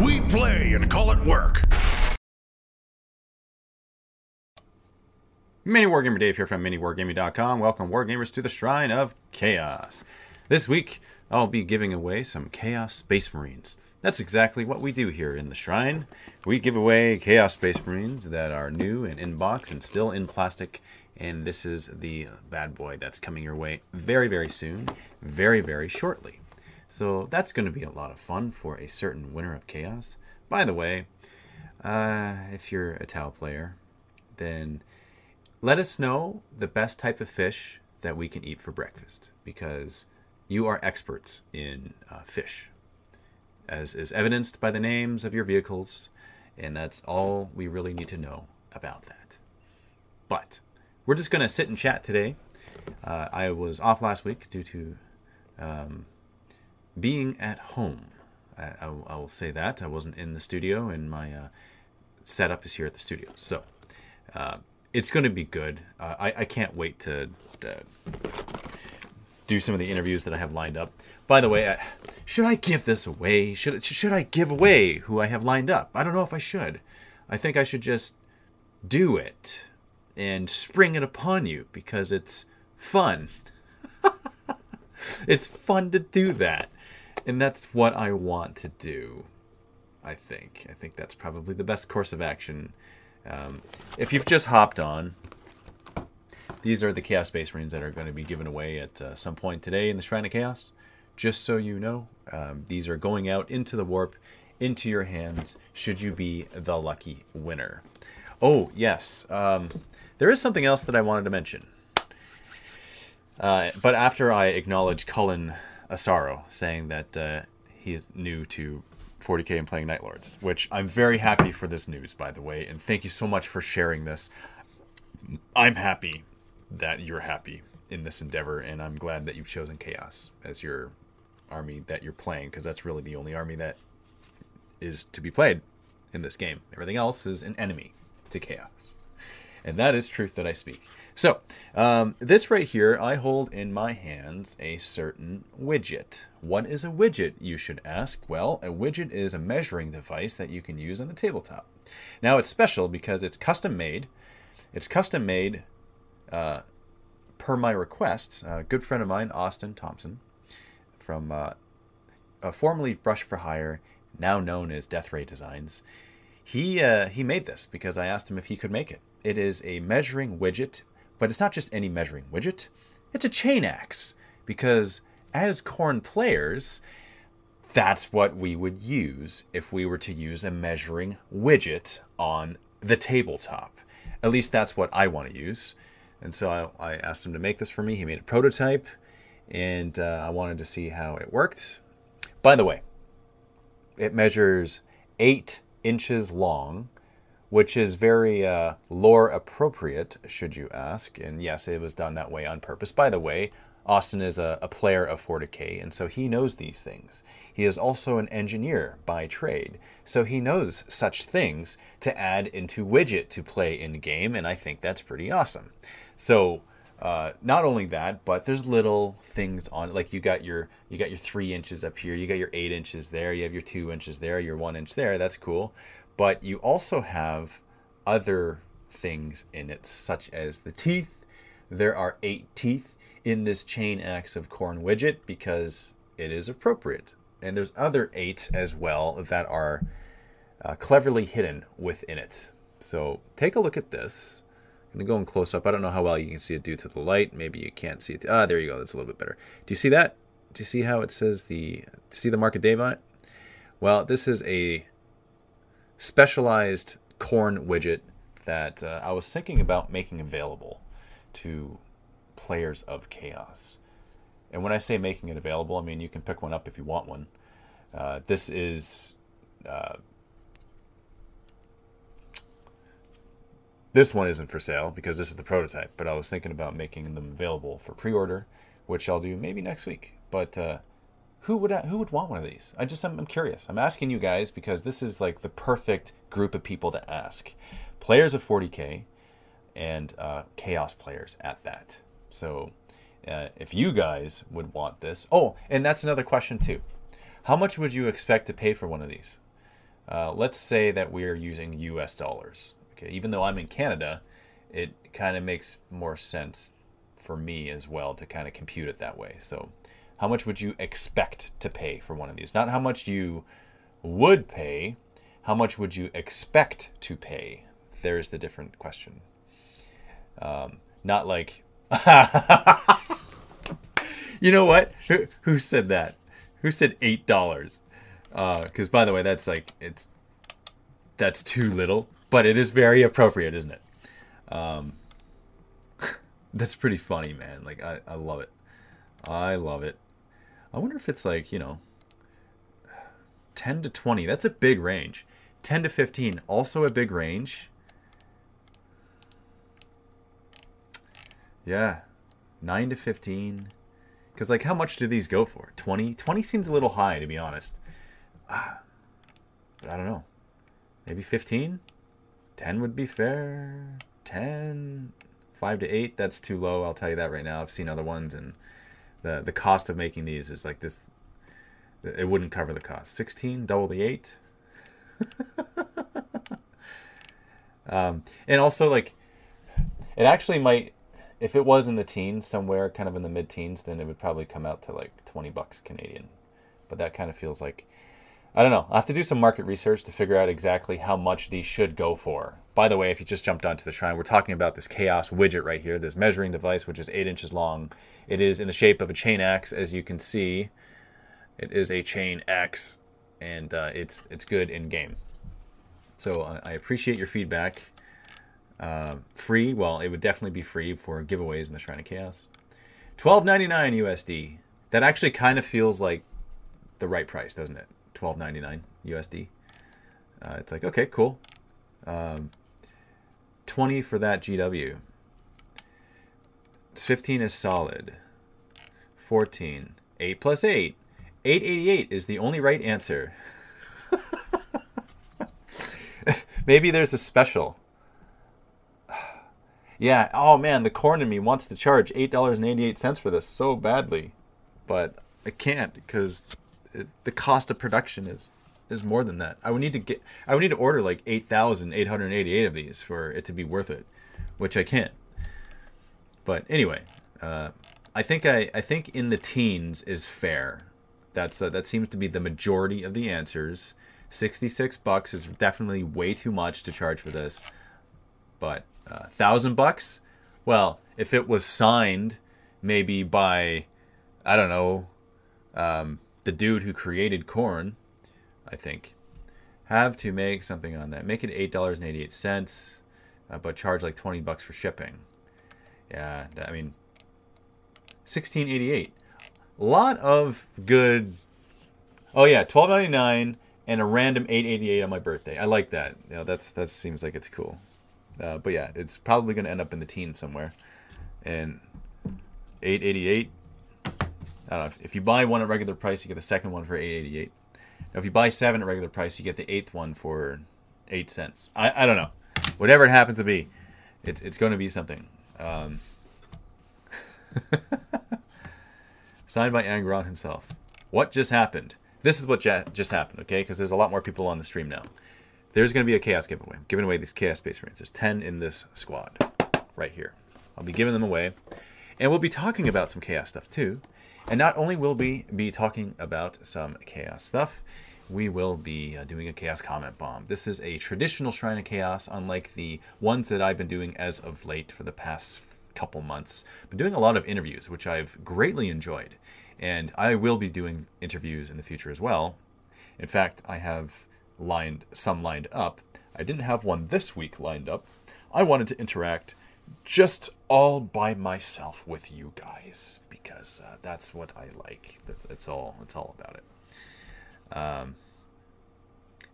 We play and call it work. Mini Wargamer Dave here from MiniWargaming.com. Welcome, Wargamers, to the Shrine of Chaos. This week, I'll be giving away some Chaos Space Marines. That's exactly what we do here in the Shrine. We give away Chaos Space Marines that are new and in box and still in plastic. And this is the bad boy that's coming your way very, very soon, very, very shortly. So that's going to be a lot of fun for a certain winner of Chaos. By the way, uh, if you're a Tau player, then let us know the best type of fish that we can eat for breakfast because you are experts in uh, fish, as is evidenced by the names of your vehicles, and that's all we really need to know about that. But we're just going to sit and chat today. Uh, I was off last week due to um, being at home. I, I, I, will say that. I wasn't in the studio, and my uh, setup is here at the studio. So, uh, it's going to be good. Uh, I, I can't wait to, to, do some of the interviews that I have lined up. By the way, I, should I give this away? Should should I give away who I have lined up? I don't know if I should. I think I should just do it and spring it upon you because it's fun. it's fun to do that. And that's what I want to do. I think. I think that's probably the best course of action um, if you've just hopped on, these are the Chaos Space Marines that are going to be given away at uh, some point today in the Shrine of Chaos. Just so you know, um, these are going out into the warp, into your hands, should you be the lucky winner. Oh, yes. Um, there is something else that I wanted to mention. Uh, but after I acknowledge Cullen Asaro saying that uh, he is new to 40k and playing Night Lords, which I'm very happy for this news, by the way, and thank you so much for sharing this. I'm happy that you're happy in this endeavor, and I'm glad that you've chosen Chaos as your army that you're playing, because that's really the only army that is to be played in this game. Everything else is an enemy to Chaos. And that is truth that I speak. So, um, this right here, I hold in my hands a certain widget. What is a widget, you should ask? Well, a widget is a measuring device that you can use on the tabletop. Now, it's special because it's custom made. It's custom made uh, per my request. A good friend of mine, Austin Thompson, from uh, formerly Brush for Hire, now known as Death Ray Designs, he, uh, he made this because I asked him if he could make it. It is a measuring widget but it's not just any measuring widget, it's a chain axe. Because as Khorne players, that's what we would use if we were to use a measuring widget on the tabletop. At least that's what I want to use. And so I, I asked him to make this for me. He made a prototype, and uh, I wanted to see how it worked. By the way, it measures eight inches long which is very uh, lore appropriate, should you ask. And yes, it was done that way on purpose. By the way, Austin is a, a, player of 40k, and so he knows these things. He is also an engineer by trade, so he knows such things to add into widget to play in game, and I think that's pretty awesome. So, uh, not only that, but there's little things on like you got your you got your three inches up here, you got your eight inches there, you have your two inches there, your one inch there. That's cool. But you also have other things in it, such as the teeth. There are eight teeth in this chain axe of Khorne widget because it is appropriate. And there's other eight as well that are uh, cleverly hidden within it. So take a look at this. I'm going to go in close up. I don't know how well you can see it due to the light. Maybe you can't see it. Ah, there you go. That's a little bit better. Do you see that? Do you see how it says the, see the mark of Dave on it? Well, this is a specialized Khorne widget that uh, I was thinking about making available to players of Chaos. And when I say making it available, I mean you can pick one up if you want one. Uh, this is. Uh, this one isn't for sale because this is the prototype, but I was thinking about making them available for pre order, which I'll do maybe next week. But uh, who would who would want one of these? I just I'm, I'm, curious. I'm asking you guys because this is like the perfect group of people to ask. Players of 40k and uh, chaos players at that. So uh, if you guys would want this, oh, and that's another question too. How much would you expect to pay for one of these? Uh, let's say that we're using U.S. dollars. Okay, even though I'm in Canada, it kind of makes more sense for me as well to kind of compute it that way. So, how much would you expect to pay for one of these? Not how much you would pay, how much would you expect to pay? There's the different question. Um, not like, you know what? Who, who said that? Who said eight dollars? Because uh, by the way, that's like it's that's too little, but it is very appropriate, isn't it? Um, that's pretty funny, man. Like I, I love it. I love it. I wonder if it's like you know, ten to twenty. That's a big range. Ten to fifteen, also a big range. Yeah, nine to fifteen. Because, like, how much do these go for? 20? 20 seems a little high, to be honest. Ah, but I don't know. Maybe 15? 10 would be fair. 10? 5 to 8? That's too low, I'll tell you that right now. I've seen other ones, and the, the cost of making these is like this. It wouldn't cover the cost. 16? Double the 8? um, and also, like, it actually might if it was in the teens somewhere, kind of in the mid teens, then it would probably come out to like 20 bucks Canadian. But that kind of feels like, I don't know. I'll have to do some market research to figure out exactly how much these should go for. By the way, if you just jumped onto the shrine, we're talking about this Chaos widget right here, this measuring device, which is eight inches long. It is in the shape of a chain axe, as you can see. It is a chain axe, and uh, it's it's good in game. So uh, I appreciate your feedback. Uh, free, well, it would definitely be free for giveaways in the Shrine of Chaos. Twelve ninety nine USD. That actually kind of feels like the right price, doesn't it? Twelve ninety nine USD. Uh, it's like okay, cool. Um, Twenty for that GW. Fifteen is solid. Fourteen. Eight plus eight. Eight eighty eight is the only right answer. Maybe there's a special yeah. Oh man, the Khorne in me wants to charge eight dollars and eighty eight cents for this so badly, but I can't because the cost of production is is more than that. I would need to get. I would need to order like eight thousand eight hundred eighty eight of these for it to be worth it, which I can't. But anyway, uh, I think I I think in the teens is fair. That's uh, that seems to be the majority of the answers. 66 bucks is definitely way too much to charge for this. But uh, thousand bucks. Well, if it was signed, maybe by, I don't know, um, the dude who created Khorne, I think, have to make something on that. Make it eight dollars and eighty-eight cents, uh, but charge like twenty bucks for shipping. Yeah, I mean, sixteen eighty-eight. A lot of good. Oh yeah, twelve ninety-nine and a random eight eighty-eight on my birthday. I like that. You know, that's that seems like it's cool. Uh, but yeah, it's probably going to end up in the teens somewhere. And 888. I don't know. If you buy one at regular price, you get the second one for 888. If you buy seven at regular price, you get the eighth one for eight cents. I, I don't know. Whatever it happens to be, it's it's going to be something. Um, signed by Angron himself. What just happened? This is what just happened, okay? Because there's a lot more people on the stream now there's going to be a chaos giveaway. I'm giving away these chaos space marines. There's 10 in this squad right here. I'll be giving them away. And we'll be talking about some chaos stuff too. And not only will we be talking about some chaos stuff, we will be uh, doing a chaos comment bomb. This is a traditional Shrine of Chaos, unlike the ones that I've been doing as of late for the past couple months. Been doing a lot of interviews, which I've greatly enjoyed. And I will be doing interviews in the future as well. In fact, I have lined some lined up. I didn't have one this week lined up. I wanted to interact just all by myself with you guys because uh, that's what I like. That's all. It's all about it. Um,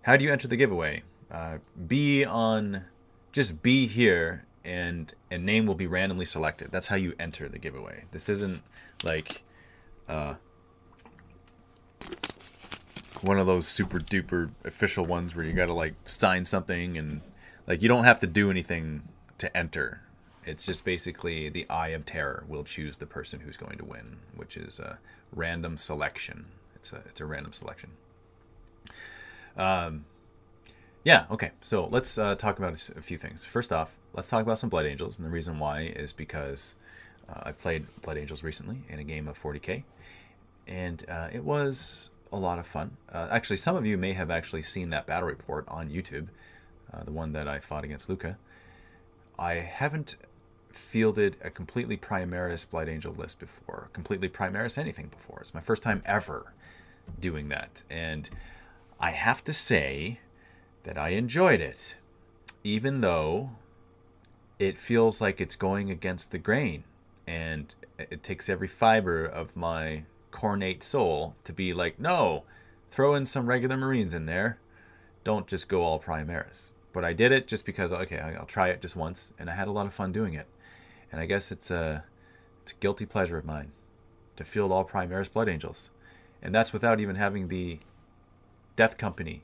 how do you enter the giveaway? Uh, be on, just be here, and a name will be randomly selected. That's how you enter the giveaway. This isn't like uh, one of those super duper official ones where you got to like sign something and like you don't have to do anything to enter. It's just basically the eye of terror will choose the person who's going to win, which is a random selection. It's a it's a random selection. Um, yeah, okay. So let's uh, talk about a few things. First off, let's talk about some Blood Angels, and the reason why is because uh, I played Blood Angels recently in a game of 40k, and uh, it was a lot of fun. Uh, actually, some of you may have actually seen that battle report on YouTube, uh, the one that I fought against Luca. I haven't fielded a completely Primaris Blood Angel list before, completely Primaris anything before. It's my first time ever doing that, and I have to say that I enjoyed it, even though it feels like it's going against the grain, and it takes every fiber of my Khornate soul to be like, no, throw in some regular Marines in there. Don't just go all Primaris. But I did it just because, okay, I'll try it just once, and I had a lot of fun doing it. And I guess it's a, it's a guilty pleasure of mine to field all Primaris Blood Angels. And that's without even having the Death Company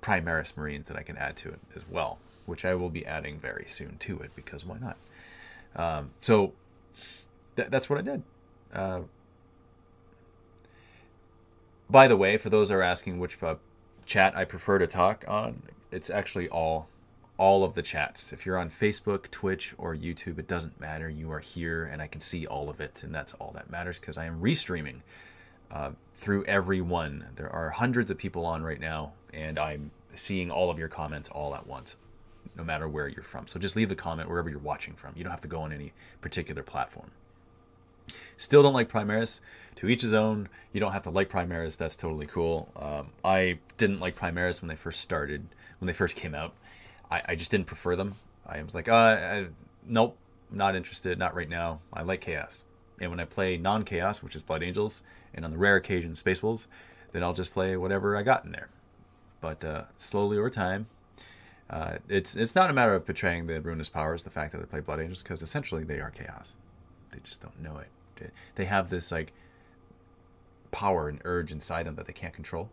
Primaris Marines that I can add to it as well, which I will be adding very soon to it because why not? Um, so th- that's what I did. Uh, by the way, for those that are asking which uh, chat I prefer to talk on, it's actually all all of the chats. If you're on Facebook, Twitch, or YouTube, it doesn't matter. You are here, and I can see all of it, and that's all that matters because I am restreaming uh, through every one. There are hundreds of people on right now, and I'm seeing all of your comments all at once, no matter where you're from. So just leave a comment wherever you're watching from. You don't have to go on any particular platform. Still don't like Primaris. To each his own. You don't have to like Primaris. That's totally cool. Um, I didn't like Primaris when they first started, when they first came out. I, I just didn't prefer them. I was like, uh, I, nope, not interested, not right now. I like Chaos. And when I play non Chaos, which is Blood Angels, and on the rare occasion Space Wolves, then I'll just play whatever I got in there. But uh, slowly over time, uh, it's it's not a matter of portraying the ruinous powers, the fact that I play Blood Angels, because essentially they are chaos. They just don't know it. They have this like power and urge inside them that they can't control.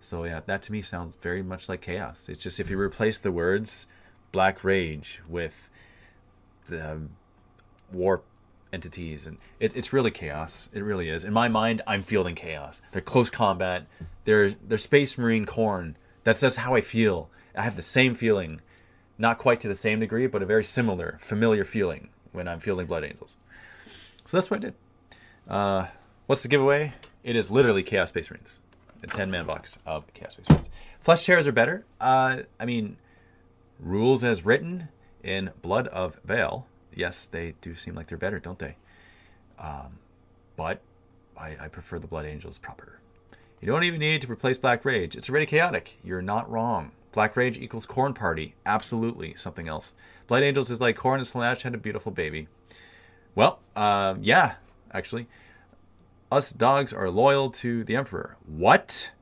So yeah, that to me sounds very much like chaos. It's just if you replace the words black rage with the warp entities and it, it's really chaos. It really is. In my mind i'm feeling chaos. They're close combat. They're they're space marine Khorne. That's just how i feel. I have the same feeling. Not quite to the same degree but a very similar familiar feeling when i'm feeling blood angels. So that's what i did. Uh, what's the giveaway? It is literally chaos space marines a 10 man box of chaos space marines flesh tears are better uh, i mean rules as written in blood of Baal yes, they do seem like they're better, don't they? Um, but I, I prefer the Blood Angels proper. You don't even need to replace Black Rage. It's already chaotic. You're not wrong. Black Rage equals Khorne Party. Absolutely something else. Blood Angels is like Khorne and Slash had a beautiful baby. Well, uh, yeah, actually. Us dogs are loyal to the Emperor. What?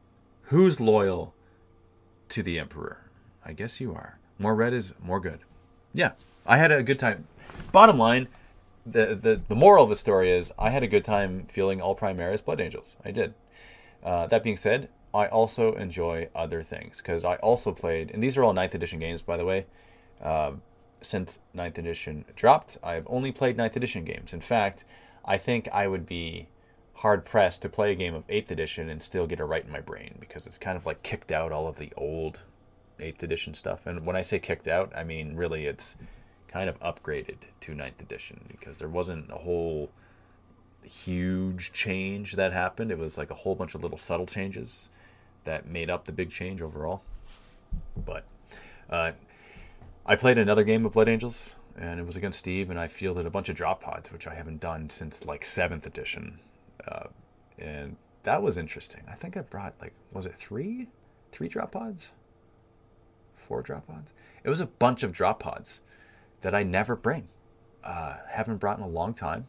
Who's loyal to the Emperor? I guess you are. More red is more good. Yeah, I had a good time bottom line, the, the the moral of the story is I had a good time feeling all Primaris Blood Angels. I did. Uh, that being said, I also enjoy other things because I also played, and these are all 9th edition games, by the way. Uh, since 9th edition dropped, I've only played 9th edition games. In fact, I think I would be hard pressed to play a game of 8th edition and still get it right in my brain because it's kind of like kicked out all of the old 8th edition stuff. And when I say kicked out, I mean really it's kind of upgraded to ninth edition because there wasn't a whole huge change that happened. It was like a whole bunch of little subtle changes that made up the big change overall. But uh, I played another game of Blood Angels, and it was against Steve, and I fielded a bunch of drop pods, which I haven't done since like seventh edition, uh, and that was interesting. I think I brought like was it three, three drop pods, four drop pods. It was a bunch of drop pods that I never bring. Uh, haven't brought in a long time.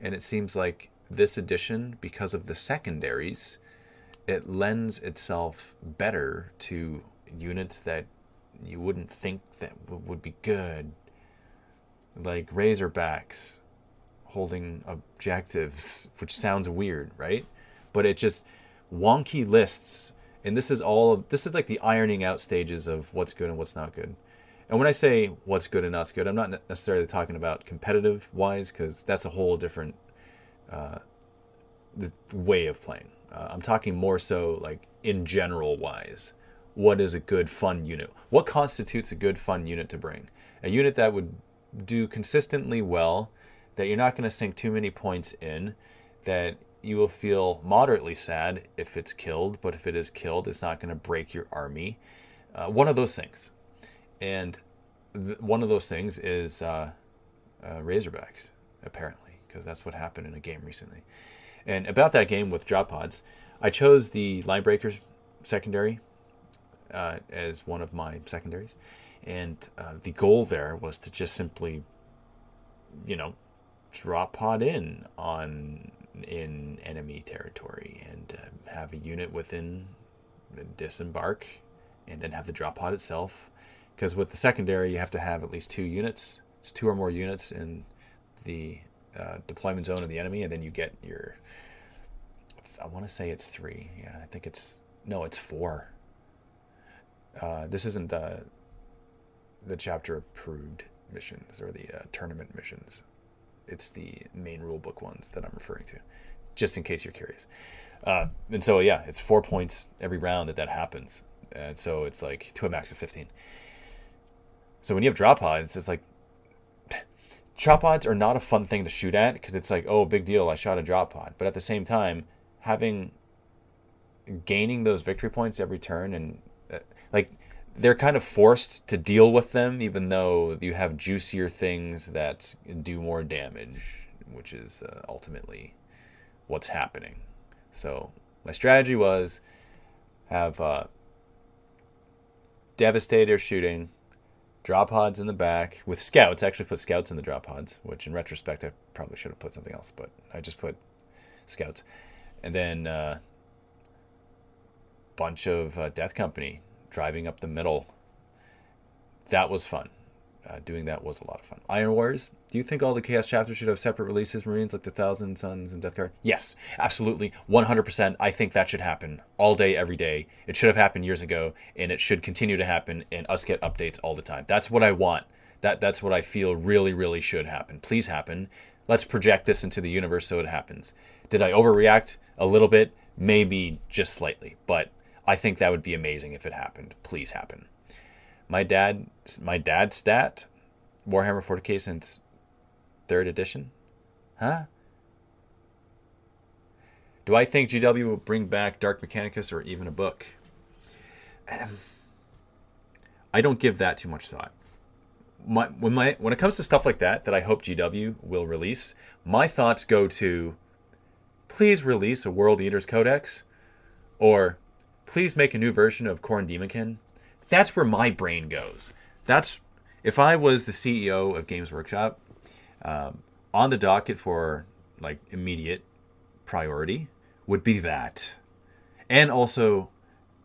And it seems like this edition, because of the secondaries, it lends itself better to units that you wouldn't think that would be good. Like Razorbacks holding objectives, which sounds weird, right? But it just wonky lists. And this is all this is like the ironing out stages of what's good and what's not good. And when I say what's good and not good, I'm not necessarily talking about competitive wise because that's a whole different uh, way of playing. Uh, I'm talking more so like in general wise. what is a good fun unit? What constitutes a good fun unit to bring? A unit that would do consistently well, that you're not going to sink too many points in, that you will feel moderately sad if it's killed, but if it is killed, it's not going to break your army. Uh, one of those things. And th- one of those things is uh, uh, Razorbacks, apparently, because that's what happened in a game recently. And about that game with drop pods, I chose the Linebreakers secondary uh, as one of my secondaries. And uh, the goal there was to just simply, you know, drop pod in on in enemy territory and uh, have a unit within disembark and then have the drop pod itself. Because with the secondary you have to have at least two units it's two or more units in the uh, deployment zone of the enemy and then you get your i want to say it's three. Yeah i think it's no it's four. Uh, this isn't the the chapter approved missions or the uh, tournament missions it's the main rulebook ones that I'm referring to, just in case you're curious. Uh, and so yeah, it's four points every round that that happens, and so it's like to a max of 15. So when you have drop pods, it's like drop pods are not a fun thing to shoot at because it's like oh big deal I shot a drop pod, but at the same time having gaining those victory points every turn and uh, like they're kind of forced to deal with them, even though you have juicier things that do more damage, which is uh, ultimately what's happening. So my strategy was have uh, Devastator shooting, drop pods in the back with scouts. I actually put scouts in the drop pods, which in retrospect I probably should have put something else, but I just put scouts, and then uh, bunch of uh, Death Company driving up the middle. That was fun. Uh, doing that was a lot of fun. Iron Wars. Do you think all the Chaos chapters should have separate releases, Marines, like the Thousand Sons and Death Guard? Yes, absolutely. 100%. I think that should happen all day, every day. It should have happened years ago, and it should continue to happen, and us get updates all the time. That's what I want. That, that's what I feel really, really should happen. Please happen. Let's project this into the universe so it happens. Did I overreact a little bit? Maybe just slightly, but I think that would be amazing if it happened. Please happen. My dad, my dad's stat, Warhammer 40k since third edition, huh? Do I think GW will bring back Dark Mechanicus or even a book? Um, I don't give that too much thought. My, when my when it comes to stuff like that that I hope GW will release, my thoughts go to please release a World Eaters Codex or please make a new version of Khorne Daemonkin. That's where my brain goes. That's if I was the CEO of Games Workshop, um, on the docket for like immediate priority would be that, and also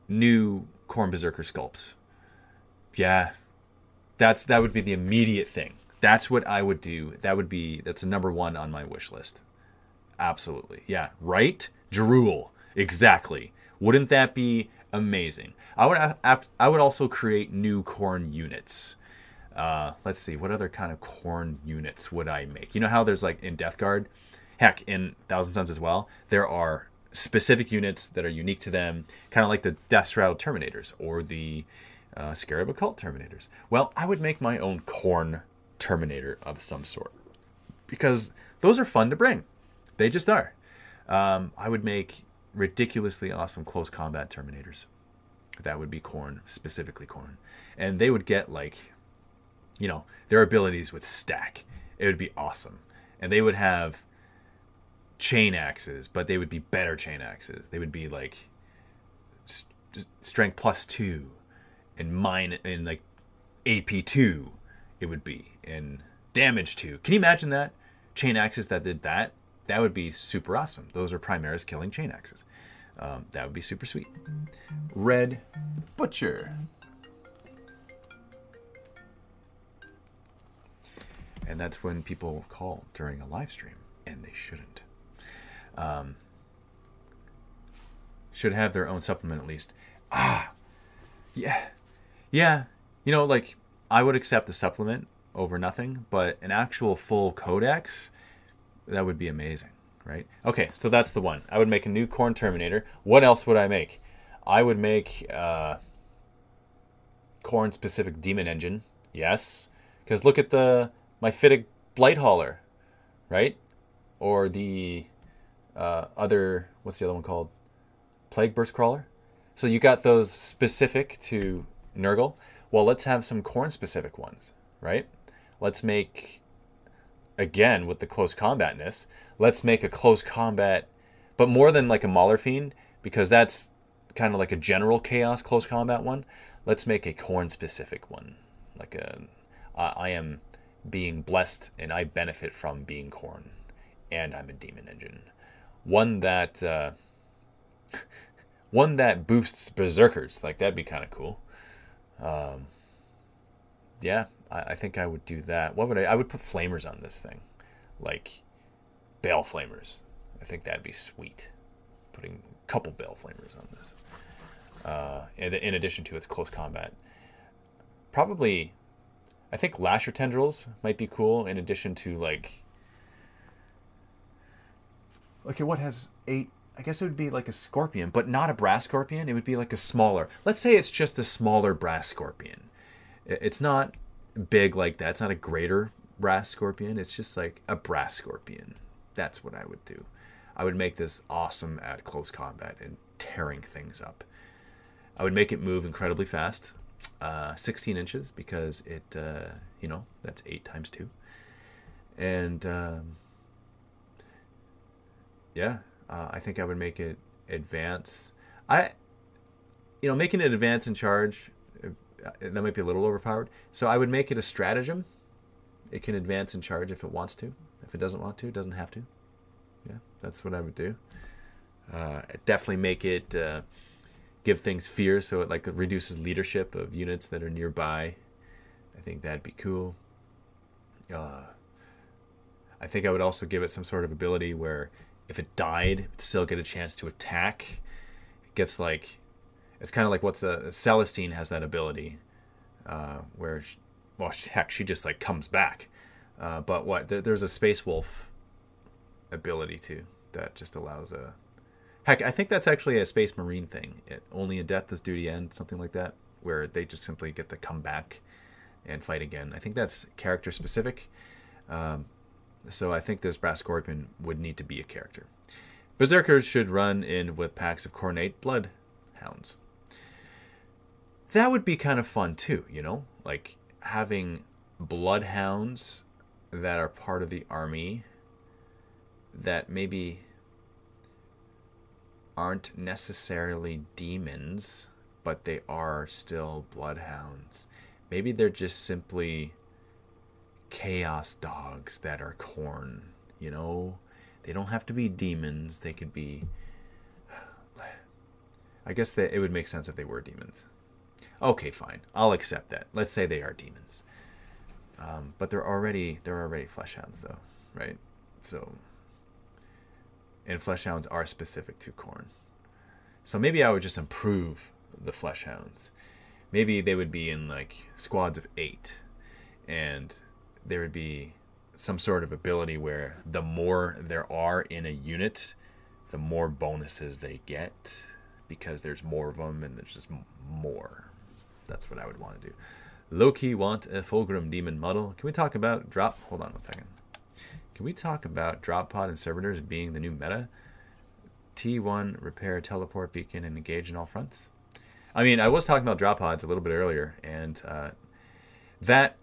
new Khorne Berserker sculpts. Yeah, that's that would be the immediate thing. That's what I would do. That would be that's number one on my wish list. Absolutely, yeah. Right, drool. Exactly. Wouldn't that be amazing? I would I would also create new Khorne units. Uh, let's see, what other kind of Khorne units would I make? You know how there's like in Death Guard, heck, in Thousand Sons as well, there are specific units that are unique to them, kind of like the Death Shroud Terminators or the uh, Scarab Occult Terminators. Well, I would make my own Khorne Terminator of some sort because those are fun to bring. They just are. Um, I would make ridiculously awesome close combat Terminators. That would be Khorne, specifically Khorne. And they would get like, you know, their abilities would stack. It would be awesome. And they would have chain axes, but they would be better chain axes. They would be like st- strength plus two and mine and like AP two it would be and damage two. Can you imagine that? Chain axes that did that that would be super awesome. Those are Primaris killing chain axes. Um, that would be super sweet. Red Butcher. And that's when people call during a live stream, and they shouldn't. Um, should have their own supplement at least. Ah, yeah, yeah. You know, like I would accept a supplement over nothing, but an actual full codex that would be amazing, right? Okay, so that's the one. I would make a new Khorne Terminator. What else would I make? I would make. Uh, Khorne specific demon engine. Yes. Because look at the my Myphitic Blight Hauler, right? Or the uh, other, what's the other one called? Plague Burst Crawler. So you got those specific to Nurgle. Well, let's have some Khorne specific ones, right? Let's make, again, with the close combatness, let's make a close combat, but more than like a Maulerfiend, because that's kind of like a general chaos close combat one. Let's make a Khorne specific one. Like a, I am being blessed and I benefit from being Khorne, and I'm a demon engine. One that, uh, one that boosts berserkers. Like that'd be kind of cool. Um, yeah, I, I, think I would do that. What would I? I would put flamers on this thing, like bale flamers. I think that'd be sweet. Putting a couple bale flamers on this. Uh, in, in addition to its close combat, probably, I think lasher tendrils might be cool. In addition to like, okay, what has eight I guess it would be like a scorpion, but not a brass scorpion. It would be like a smaller. Let's say it's just a smaller brass scorpion. It's not big like that. It's not a greater brass scorpion. It's just like a brass scorpion. That's what I would do. I would make this awesome at close combat and tearing things up. I would make it move incredibly fast, uh, 16 inches, because it, uh, you know, that's eight times two. And um, yeah, uh, I think I would make it advance. I, you know, making it advance in charge, that might be a little overpowered. So I would make it a stratagem. It can advance and charge if it wants to. If it doesn't want to, it doesn't have to. Yeah, that's what I would do. Uh, definitely make it uh, give things fear, so it like reduces leadership of units that are nearby. I think that'd be cool. Uh, I think I would also give it some sort of ability where if it died, it still get a chance to attack. It gets like, it's kind of like what's a Celestine has that ability, uh, where, she, well, heck, she just like comes back. Uh, but what there, there's a Space Wolf ability too that just allows a. Heck, I think that's actually a Space Marine thing. It, only a death does duty end, something like that, where they just simply get to come back and fight again. I think that's character specific. Um, so I think this Brass Scorpion would need to be a character. Berserkers should run in with packs of Khornate Blood Bloodhounds. That would be kind of fun too, you know? Like having Bloodhounds that are part of the army that maybe aren't necessarily demons, but they are still bloodhounds. Maybe they're just simply chaos dogs that are Khorne, You know, they don't have to be demons. They could be. I guess that it would make sense if they were demons. Okay, fine. I'll accept that. Let's say they are demons. Um, but they're already they're already fleshhounds though, right? So and fleshhounds are specific to Khorne. So maybe I would just improve the fleshhounds. Maybe they would be in like squads of eight, and there would be some sort of ability where the more there are in a unit, the more bonuses they get because there's more of them and there's just more. That's what I would want to do. Loki want a Fulgrim Demon model. Can we talk about drop? Hold on one second. Can we talk about drop pod and servitors being the new meta? T1 repair teleport beacon and engage in all fronts. I mean, I was talking about drop pods a little bit earlier, and uh, that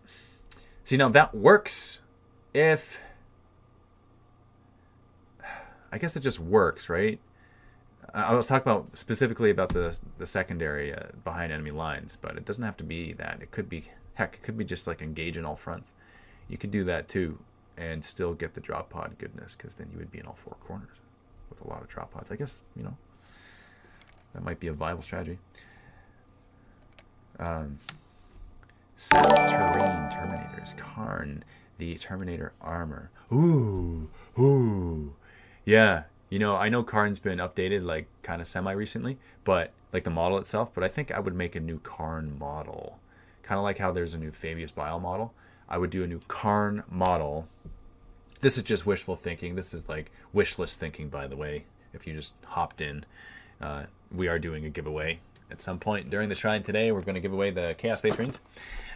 See, now that works if. I guess it just works, right? I was talking about specifically about the the secondary uh, behind enemy lines, but it doesn't have to be that. It could be heck, it could be just like engage in all fronts. You could do that too, and still get the drop pod goodness, because then you would be in all four corners with a lot of drop pods. I guess you know that might be a viable strategy. Um, so Terrain Terminators. Kharn, the Terminator armor. Ooh, ooh. Yeah, you know, I know Kharn's been updated like kind of semi recently, but like the model itself, but I think I would make a new Kharn model. Kind of like how there's a new Fabius Bile model. I would do a new Kharn model. This is just wishful thinking. This is like wish list thinking, by the way. If you just hopped in, uh, we are doing a giveaway at some point during the shrine today, we're going to give away the Chaos Space Marines.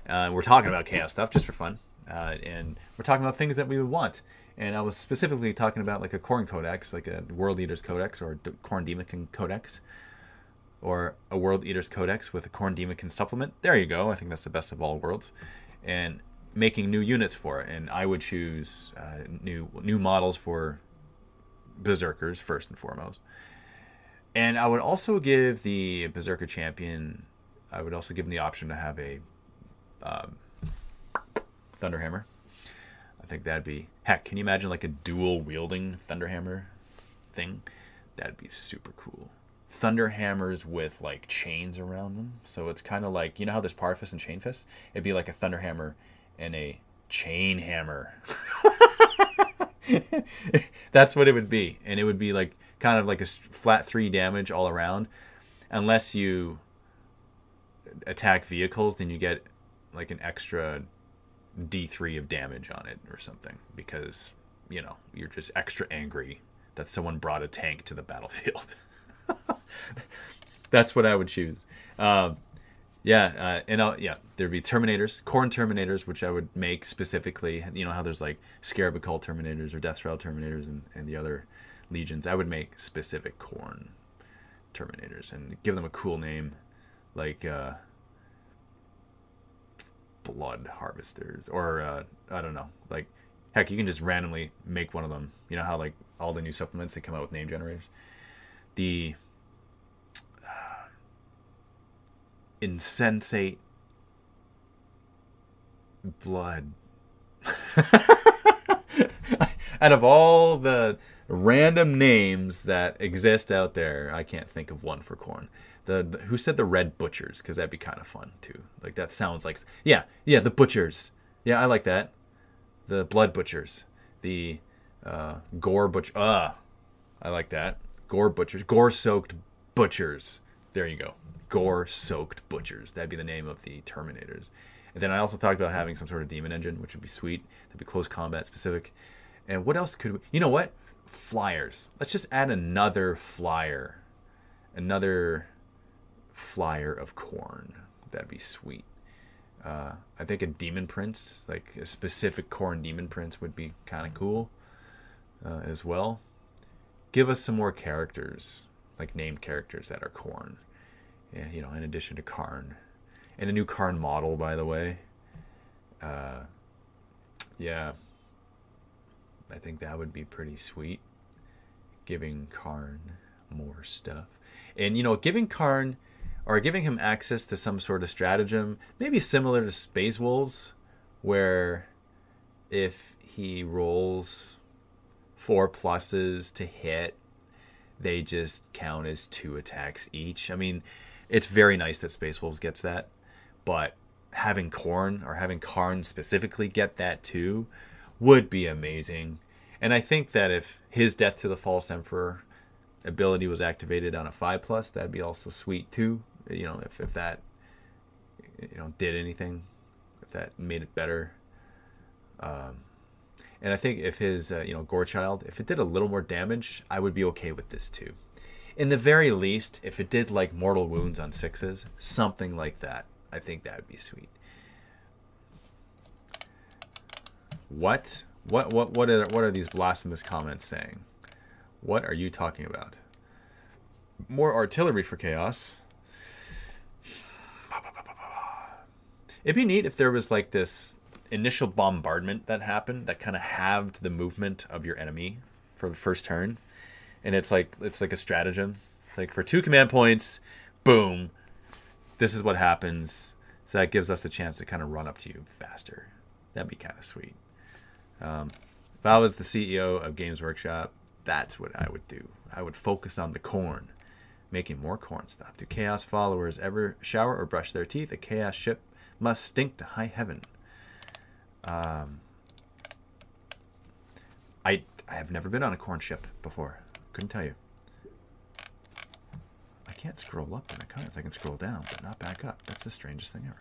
Uh, we're talking about Chaos stuff just for fun. Uh, and we're talking about things that we would want. And I was specifically talking about like a Khorne Codex, like a World Eaters Codex or a Khorne Daemonkin Codex, or a World Eaters Codex with a Khorne Daemonkin supplement. There you go. I think that's the best of all worlds. And making new units for it. And I would choose uh, new new models for Berserkers first and foremost. And I would also give the Berserker champion. I would also give him the option to have a um, Thunderhammer. I think that'd be heck. Can you imagine like a dual wielding Thunderhammer thing? That'd be super cool. Thunderhammers with like chains around them. So it's kind of like you know how there's Power and Chain Fist. It'd be like a Thunderhammer and a chain hammer. That's what it would be, and it would be like kind of like a flat three damage all around, unless you attack vehicles, then you get like an extra D3 of damage on it or something because you know you're just extra angry that someone brought a tank to the battlefield. That's what I would choose. Um, yeah, uh, and I'll, yeah, there'd be Terminators, Khorne Terminators, which I would make specifically. You know how there's like Scarab Occult Terminators or Death Shroud Terminators and, and the other legions. I would make specific Khorne Terminators and give them a cool name, like uh, Blood Harvesters, or uh, I don't know, like heck, you can just randomly make one of them. You know how like all the new supplements they come out with name generators. The insensate blood. out of all the random names that exist out there, I can't think of one for Khorne. The, the who said the red butchers? Because that'd be kind of fun too. Like that sounds like yeah, yeah, the butchers. Yeah, I like that. The blood butchers. The uh, gore butcher. Ah, uh, I like that. Gore butchers. Gore soaked butchers. There you go gore soaked butchers. That'd be the name of the Terminators. And then I also talked about having some sort of demon engine, which would be sweet. That'd be close combat specific. And what else could we? You know what? Flyers. Let's just add another flyer. Another flyer of Khorne. That'd be sweet. Uh, I think a demon prince, like a specific Khorne demon prince, would be kind of cool uh, as well. Give us some more characters, like named characters that are Khorne. yeah, you know, in addition to Kharn. And a new Kharn model, by the way. Uh, yeah. I think that would be pretty sweet. Giving Kharn more stuff. And, you know, giving Kharn or giving him access to some sort of stratagem, maybe similar to Space Wolves, where if he rolls four pluses to hit, they just count as two attacks each. I mean, it's very nice that Space Wolves gets that, but having Khorne or having Kharn specifically get that too would be amazing. And I think that if his Death to the False Emperor ability was activated on a five plus, that'd be also sweet too. You know, if, if that you know did anything, if that made it better. Um, and I think if his uh, you know Gore Child, if it did a little more damage, I would be okay with this too in the very least, if it did like mortal wounds on sixes, something like that, I think that would be sweet. What? What? What? What are what are these blasphemous comments saying? What are you talking about? More artillery for chaos. It'd be neat if there was like this initial bombardment that happened that kind of halved the movement of your enemy for the first turn and it's like it's like a stratagem. It's like for two command points, boom, this is what happens. So that gives us a chance to kind of run up to you faster. That'd be kind of sweet. Um, if I was the CEO of Games Workshop, that's what I would do. I would focus on the Khorne, making more Khorne stuff. Do Chaos followers ever shower or brush their teeth? A Chaos ship must stink to high heaven. Um, I I have never been on a Khorne ship before. Couldn't tell you. I can't scroll up in the comments. I can scroll down, but not back up. That's the strangest thing ever.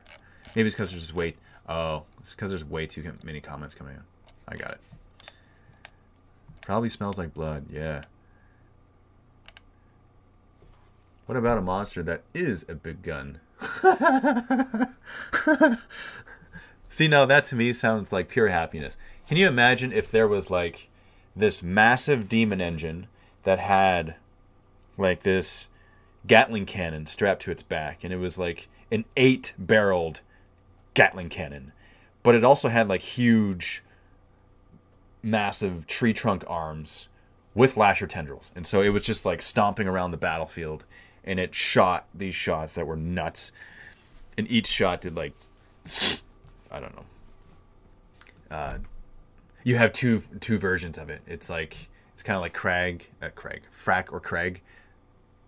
Maybe it's because there's way... Oh, it's because there's way too many comments coming in. I got it. Probably smells like blood. Yeah. What about a monster that is a big gun? See, now that to me sounds like pure happiness. Can you imagine if there was like this massive demon engine that had like this Gatling cannon strapped to its back, and it was like an eight barreled Gatling cannon, but it also had like huge, massive tree trunk arms with lasher tendrils. And so it was just like stomping around the battlefield and it shot these shots that were nuts. And each shot did like, I don't know. Uh, you have two two versions of it. It's like it's kind of like Craig, uh, Craig, Frack or Craig,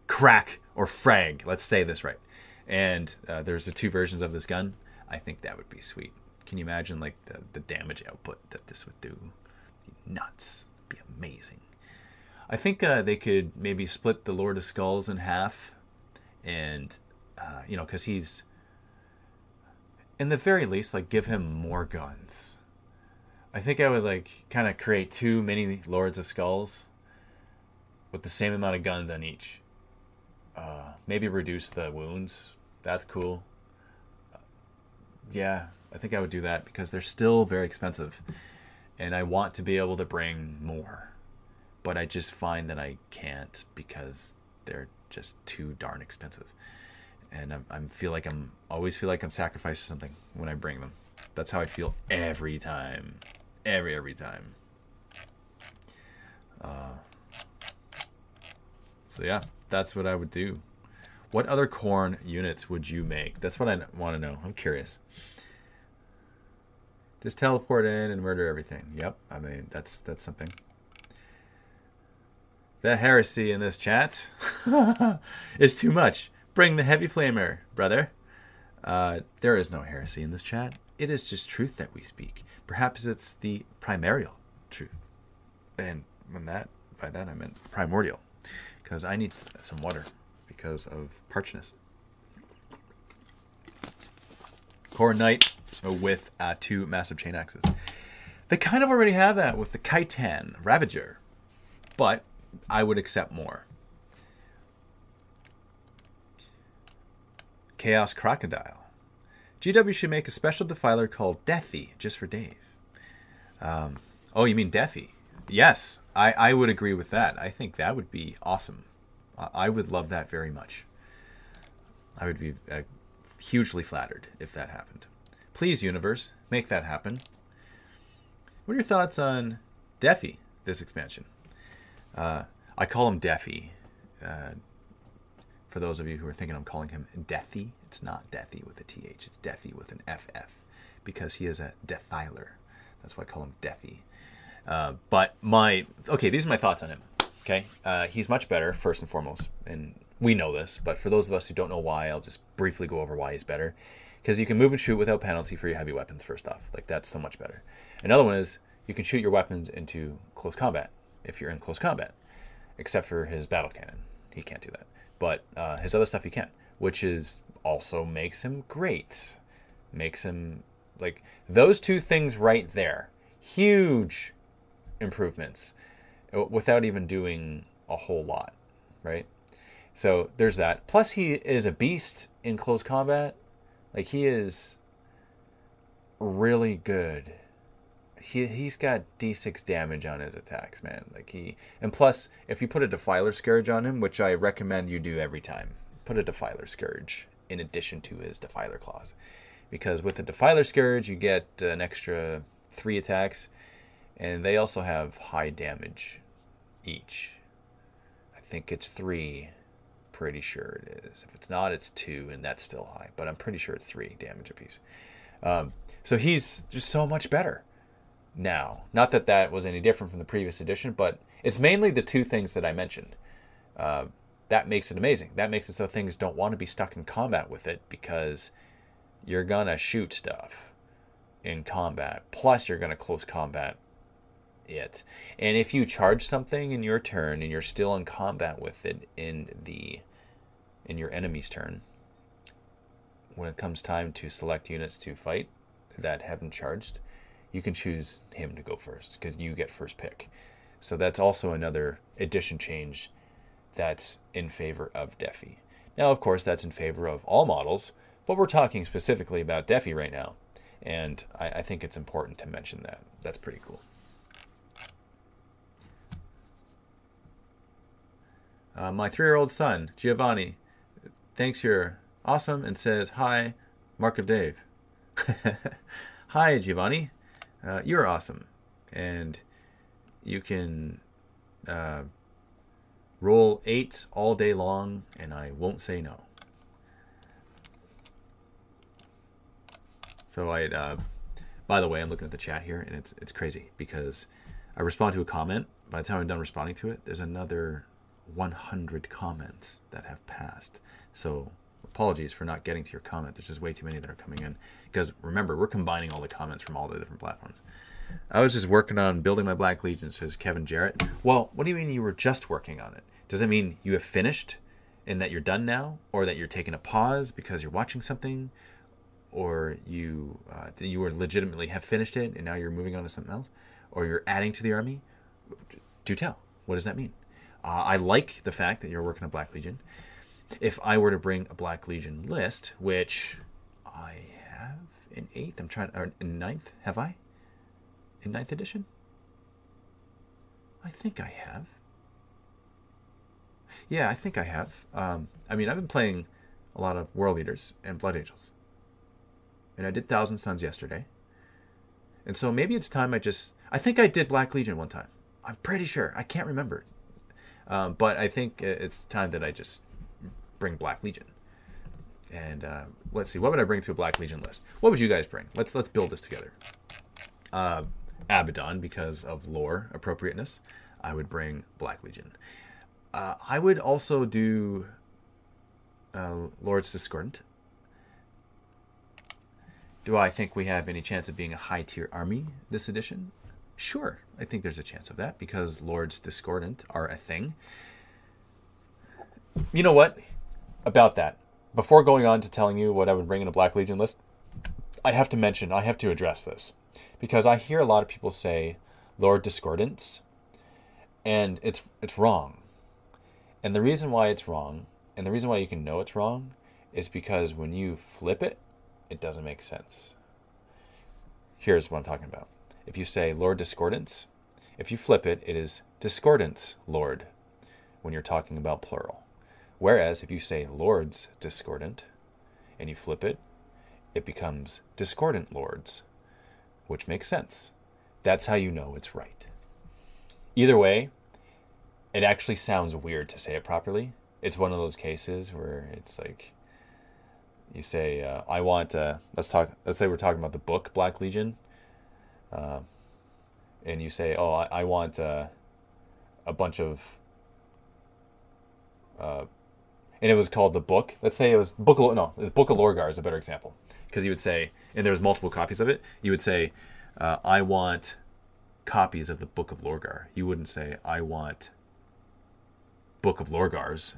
Crack or Frag. Let's say this right. And uh, there's the two versions of this gun. I think that would be sweet. Can you imagine like the, the damage output that this would do? Nuts. Be amazing. I think uh, they could maybe split the Lord of Skulls in half, and uh, you know, because he's in the very least, like give him more guns. I think I would like kind of create two mini Lords of Skulls with the same amount of guns on each. Uh, maybe reduce the wounds. That's cool. Yeah, I think I would do that because they're still very expensive, and I want to be able to bring more but I just find that I can't because they're just too darn expensive. And I, I feel like I'm always feel like I'm sacrificing something when I bring them. That's how I feel every time, every every time. Uh, so yeah, that's what I would do. What other Khorne units would you make? That's what I want to know. I'm curious. Just teleport in and murder everything. Yep, I mean that's that's something. The heresy in this chat is too much. Bring the heavy flamer, brother. Uh, there is no heresy in this chat. It is just truth that we speak. Perhaps it's the primordial truth. And when that by that I meant primordial. Because I need some water because of parchness. Khorne Knight with uh, two massive chain axes. They kind of already have that with the Kytan Ravager. But I would accept more. Chaos Crocodile. GW should make a special defiler called Deathy just for Dave. Um, oh, you mean Deathy? Yes, I, I would agree with that. I think that would be awesome. I would love that very much. I would be uh, hugely flattered if that happened. Please, universe, make that happen. What are your thoughts on Defi, this expansion? Uh, I call him Deafy. Uh, for those of you who are thinking I'm calling him Deathy, it's not Deathy with a TH, it's Deafy with an FF because he is a defiler. That's why I call him Deafy. Uh, but my, okay, these are my thoughts on him. Okay. Uh, he's much better, first and foremost. And we know this, but for those of us who don't know why, I'll just briefly go over why he's better. Because you can move and shoot without penalty for your heavy weapons, first off. Like, that's so much better. Another one is you can shoot your weapons into close combat if you're in close combat, except for his battle cannon. He can't do that. But uh, his other stuff he can, which is also makes him great. Makes him like those two things right there. Huge improvements uh, without even doing a whole lot, right? So there's that. Plus, he is a beast in close combat. Like he is really good he he's got d6 damage on his attacks, man. Like he and plus if you put a defiler scourge on him, which I recommend you do every time, put a defiler scourge in addition to his defiler claws. Because with the defiler scourge you get an extra 3 attacks and they also have high damage each. I think it's 3 pretty sure it is. If it's not, it's two, and that's still high. But I'm pretty sure it's three damage apiece. Um, so he's just so much better now. Not that that was any different from the previous edition, but it's mainly the two things that I mentioned. Uh, that makes it amazing. That makes it so things don't want to be stuck in combat with it because you're gonna shoot stuff in combat. Plus, you're gonna close combat it. And if you charge something in your turn and you're still in combat with it in the in your enemy's turn, when it comes time to select units to fight that haven't charged, you can choose him to go first because you get first pick. So that's also another addition change that's in favor of Defi. Now, of course, that's in favor of all models, but we're talking specifically about Defi right now. And I, I think it's important to mention that. That's pretty cool. Uh, my three year old son, Giovanni, thinks you're awesome and says, Hi, Mark of Dave. Hi, Giovanni. Uh, you're awesome. And you can uh, roll eights all day long, and I won't say no. So I, uh, by the way, I'm looking at the chat here, and it's it's crazy because I respond to a comment. By the time I'm done responding to it, there's another 100 comments that have passed. So apologies for not getting to your comment. There's just way too many that are coming in. Because remember, we're combining all the comments from all the different platforms. I was just working on building my Black Legion, says Kevin Jarrett. Well, what do you mean you were just working on it? Does it mean you have finished and that you're done now? Or that you're taking a pause because you're watching something? Or you uh, you were legitimately have finished it and now you're moving on to something else? Or you're adding to the army? Do tell. What does that mean? Uh, I like the fact that you're working on Black Legion. If I were to bring a Black Legion list, which I have in eighth, I'm trying, or in ninth, have I? In ninth edition? I think I have. Yeah, I think I have. Um, I mean, I've been playing a lot of World Eaters and Blood Angels. And I did Thousand Sons yesterday. And so maybe it's time I just. I think I did Black Legion one time. I'm pretty sure. I can't remember. Um, but I think it's time that I just bring Black Legion. And uh, let's see, what would I bring to a Black Legion list? What would you guys bring? Let's let's build this together. Uh, Abaddon, because of lore appropriateness, I would bring Black Legion. Uh, I would also do uh, Lords Discordant. Do I think we have any chance of being a high tier army this edition? Sure, I think there's a chance of that because Lords Discordant are a thing. You know what? About that, before going on to telling you what I would bring in a Black Legion list, I have to mention, I have to address this because I hear a lot of people say Lord Discordance, and it's it's wrong. And the reason why it's wrong, and the reason why you can know it's wrong, is because when you flip it, it doesn't make sense. Here's what I'm talking about. If you say Lord Discordance, if you flip it, it is Discordance Lord when you're talking about plural. Whereas if you say Lords Discordant and you flip it, it becomes Discordant Lords, which makes sense. That's how you know it's right. Either way, it actually sounds weird to say it properly. It's one of those cases where it's like you say, uh, "I want." Uh, let's talk. Let's say we're talking about the book Black Legion, uh, and you say, "Oh, I, I want uh, a bunch of," uh, and it was called the book. Let's say it was book. Of, no, the book of Lorgar is a better example because you would say, and there's multiple copies of it. You would say, uh, "I want copies of the book of Lorgar." You wouldn't say, "I want book of Lorgars,"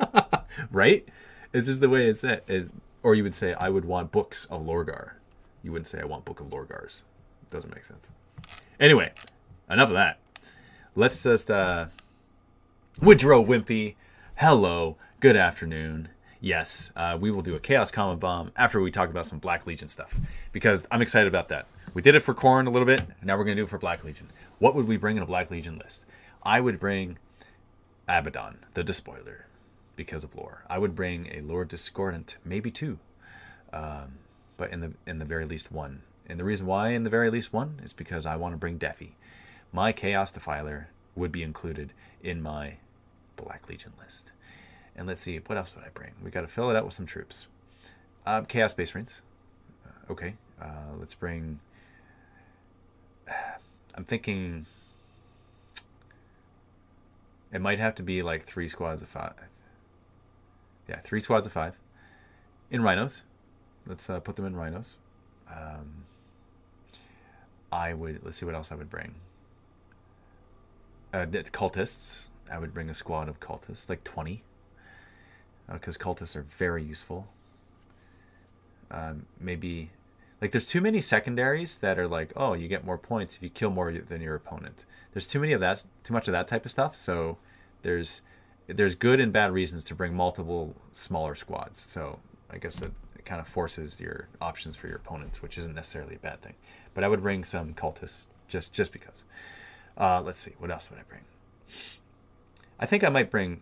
right? It's just the way it's said. It, or you would say, "I would want books of Lorgar." you wouldn't say I want Book of Lorgars. It Doesn't make sense. Anyway, enough of that. Let's just uh Woodrow Wimpy, hello, good afternoon. Yes, uh, we will do a Chaos Comment Bomb after we talk about some Black Legion stuff because I'm excited about that. We did it for Khorne a little bit, and now we're going to do it for Black Legion. What would we bring in a Black Legion list? I would bring Abaddon, the Despoiler, because of lore. I would bring a Lord Discordant, maybe two. Um, but in the in the very least one. And the reason why in the very least one is because I want to bring Defi. My Chaos Defiler would be included in my Black Legion list. And let's see, what else would I bring? We got to fill it out with some troops. Uh, Chaos Space Marines. Uh, okay, uh, let's bring. I'm thinking. It might have to be like three squads of five. Yeah, three squads of five. In rhinos. Let's uh, put them in rhinos. Um, I would let's see what else I would bring. Uh, cultists. I would bring a squad of cultists, like twenty, because uh, cultists are very useful. Um, maybe like there's too many secondaries that are like, oh, you get more points if you kill more than your opponent. There's too many of that, too much of that type of stuff. So there's there's good and bad reasons to bring multiple smaller squads. So I guess it, it kind of forces your options for your opponents, which isn't necessarily a bad thing. But I would bring some cultists just just because. Uh, let's see, what else would I bring? I think I might bring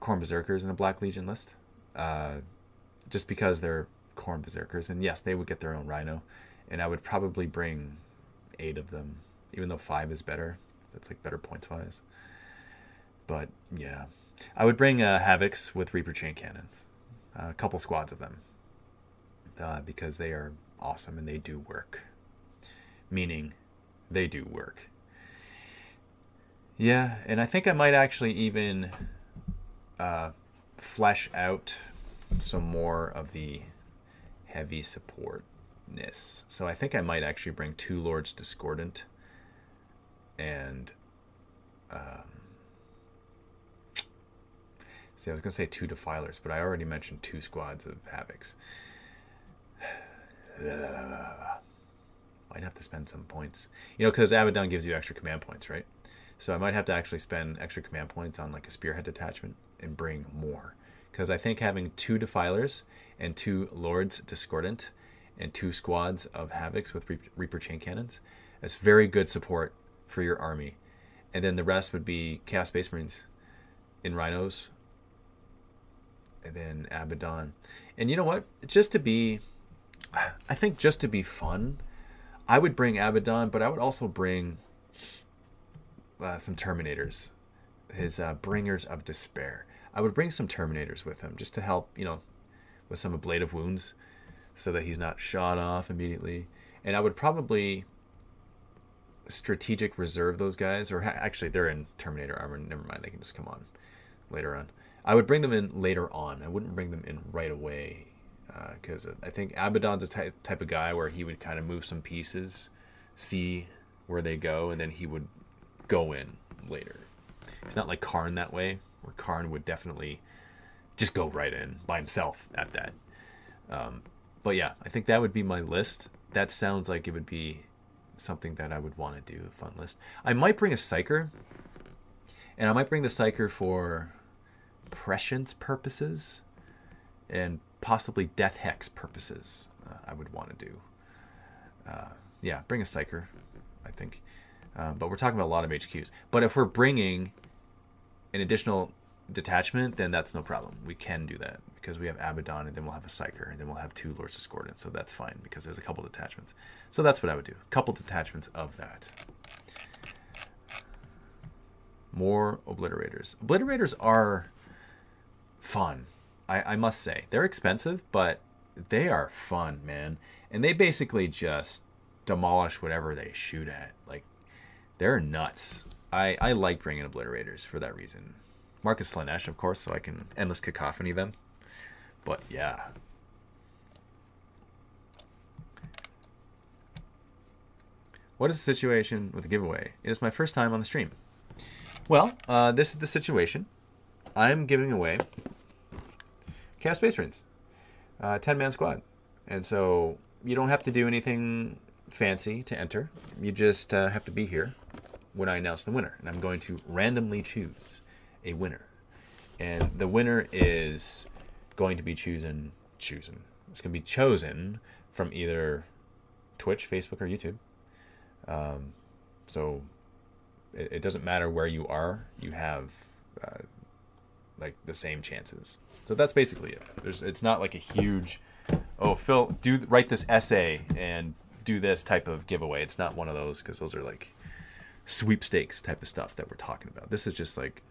Khorne Berserkers in a Black Legion list, uh, just because they're Khorne Berserkers, and yes, they would get their own Rhino, and I would probably bring eight of them, even though five is better. That's like better points wise. But yeah, I would bring uh, Havocs with Reaper chain cannons, uh, a couple squads of them, uh, because they are awesome and they do work. Meaning, they do work. Yeah, and I think I might actually even uh, flesh out some more of the heavy supportness. So I think I might actually bring two Lords Discordant and um, see, I was gonna say two Defilers, but I already mentioned two squads of Havocs. might have to spend some points, you know, because Abaddon gives you extra command points, right? So I might have to actually spend extra command points on like a spearhead detachment and bring more, because I think having two Defilers and two Lords Discordant and two squads of Havocs with Reaper chain cannons, is very good support for your army, and then the rest would be Chaos Space Marines in Rhinos, and then Abaddon, and you know what? Just to be, I think just to be fun, I would bring Abaddon, but I would also bring uh, some Terminators, his uh, Bringers of Despair. I would bring some Terminators with him just to help, you know, with some ablative wounds, so that he's not shot off immediately. And I would probably strategic reserve those guys, or ha- actually they're in Terminator armor. Never mind, they can just come on later on. I would bring them in later on. I wouldn't bring them in right away because uh, I think Abaddon's a type type of guy where he would kind of move some pieces, see where they go, and then he would go in later. It's not like Kharn that way, where Kharn would definitely just go right in by himself at that. Um, but yeah, I think that would be my list. That sounds like it would be something that I would want to do, a fun list. I might bring a Psyker, and I might bring the Psyker for prescience purposes and possibly Death Hex purposes. Uh, I would want to do. Uh, yeah, bring a Psyker, I think. Uh, but we're talking about a lot of HQs. But if we're bringing an additional detachment, then that's no problem. We can do that because we have Abaddon, and then we'll have a Psyker, and then we'll have two Lords Discordant. So that's fine because there's a couple detachments. So that's what I would do. A couple detachments of that. More Obliterators. Obliterators are fun. I, I must say. They're expensive, but they are fun, man. And they basically just demolish whatever they shoot at. Like, they're nuts. I, I like bringing Obliterators for that reason. Mark of Slaanesh, of course, so I can endless cacophony them. But yeah. What is the situation with the giveaway? It is my first time on the stream. Well, uh, this is the situation. I'm giving away Chaos Space Marines, uh, 10 man squad. And so you don't have to do anything fancy to enter. You just uh, have to be here when I announce the winner. And I'm going to randomly choose a winner. And the winner is going to be chosen chosen. It's going to be chosen from either Twitch, Facebook, or YouTube. Um, so it, it, doesn't matter where you are. You have uh, like the same chances. So that's basically it. There's, it's not like a huge, oh Phil, do write this essay and do this type of giveaway. It's not one of those because those are like sweepstakes type of stuff that we're talking about. This is just like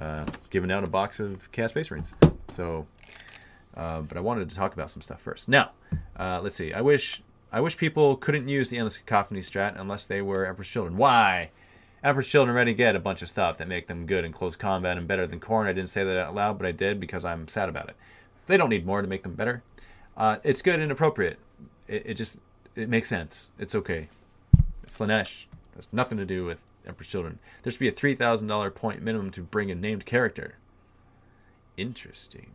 uh, giving out a box of Chaos Space Marines. So, uh, but I wanted to talk about some stuff first. Now, uh, let's see. I wish I wish people couldn't use the endless cacophony strat unless they were Emperor's Children. Why? Emperor's Children already get a bunch of stuff that make them good in close combat and better than Khorne. I didn't say that out loud, but I did because I'm sad about it. They don't need more to make them better. Uh, it's good and appropriate. It, it, just it makes sense. It's okay. It's Slaanesh. Has nothing to do with Emperor's Children. There should be a three thousand dollar point minimum to bring a named character. Interesting.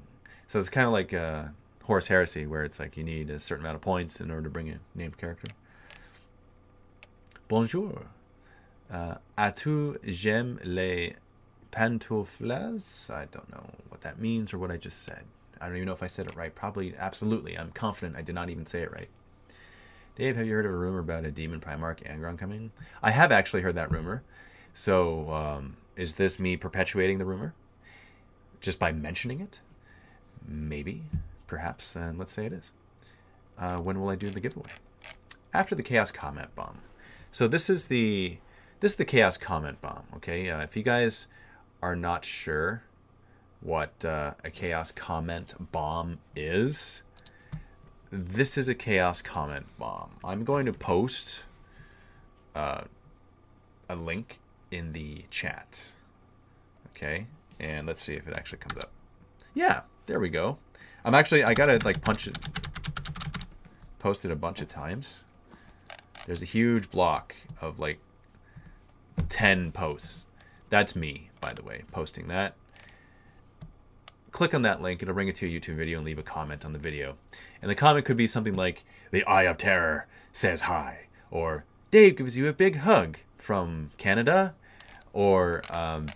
So it's kind of like uh, Horus Heresy, where it's like you need a certain amount of points in order to bring a named character. Bonjour. Uh, Atu j'aime les pantoufles. I don't know what that means or what I just said. I don't even know if I said it right. Probably, absolutely. I'm confident I did not even say it right. Dave, have you heard of a rumor about a Demon Primarch Angron coming? I have actually heard that rumor. So, um, is this me perpetuating the rumor? Just by mentioning it? Maybe, perhaps, and let's say it is. Uh, when will I do the giveaway? After the Chaos Comment Bomb. So this is the this is the Chaos Comment Bomb. Okay, uh, if you guys are not sure what uh, a Chaos Comment Bomb is, this is a Chaos Comment Bomb. I'm going to post uh, a link in the chat. Okay, and let's see if it actually comes up. Yeah, there we go. I'm actually I gotta like punch it, post it a bunch of times. There's a huge block of like 10 posts. That's me, by the way, posting that. Click on that link, it'll bring it to a YouTube video and leave a comment on the video. And the comment could be something like, The Eye of Terror says hi, or Dave gives you a big hug from Canada, or um,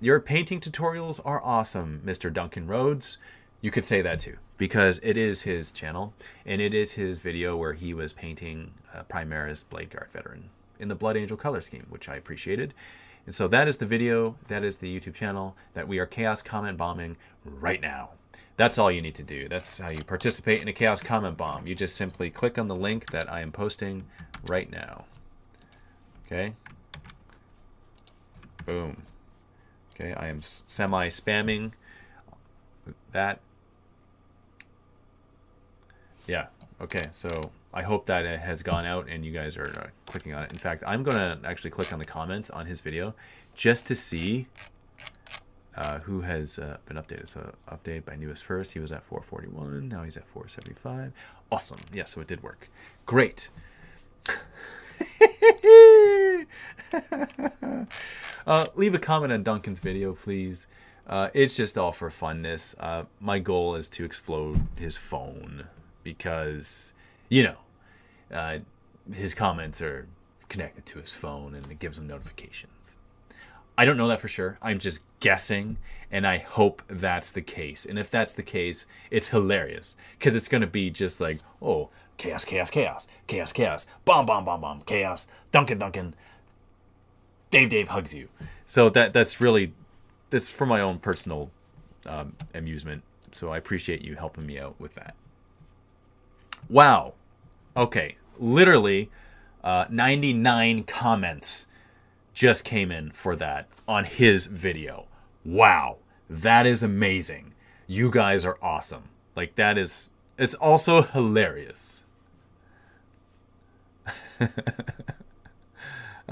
Your painting tutorials are awesome, Mr. Duncan Rhodes. You could say that too, because it is his channel, and it is his video where he was painting uh, Primaris Blade Guard veteran in the Blood Angel color scheme, which I appreciated. And so that is the video, that is the YouTube channel that we are Chaos Comment Bombing right now. That's all you need to do. That's how you participate in a Chaos Comment Bomb. You just simply click on the link that I am posting right now. Okay? Boom. Okay, I am semi-spamming that. Yeah, okay, so I hope that it has gone out and you guys are uh, clicking on it. In fact, I'm going to actually click on the comments on his video just to see uh, who has uh, been updated. So update by newest first, he was at 441, now he's at 475. Awesome. Yeah, so it did work. Great. uh, leave a comment on Duncan's video, please. Uh, it's just all for funness. Uh, my goal is to explode his phone because you know, uh, his comments are connected to his phone and it gives him notifications. I don't know that for sure. I'm just guessing, and I hope that's the case. And if that's the case, it's hilarious because it's going to be just like, oh, chaos, chaos, chaos, chaos, chaos, bomb, bomb, bomb, bomb, chaos, Duncan, Duncan, Dave, Dave hugs you. So that that's really that's for my own personal um, amusement. So I appreciate you helping me out with that. Wow. Okay, literally uh, 99 comments just came in for that on his video. Wow, that is amazing. You guys are awesome. Like that is it's also hilarious.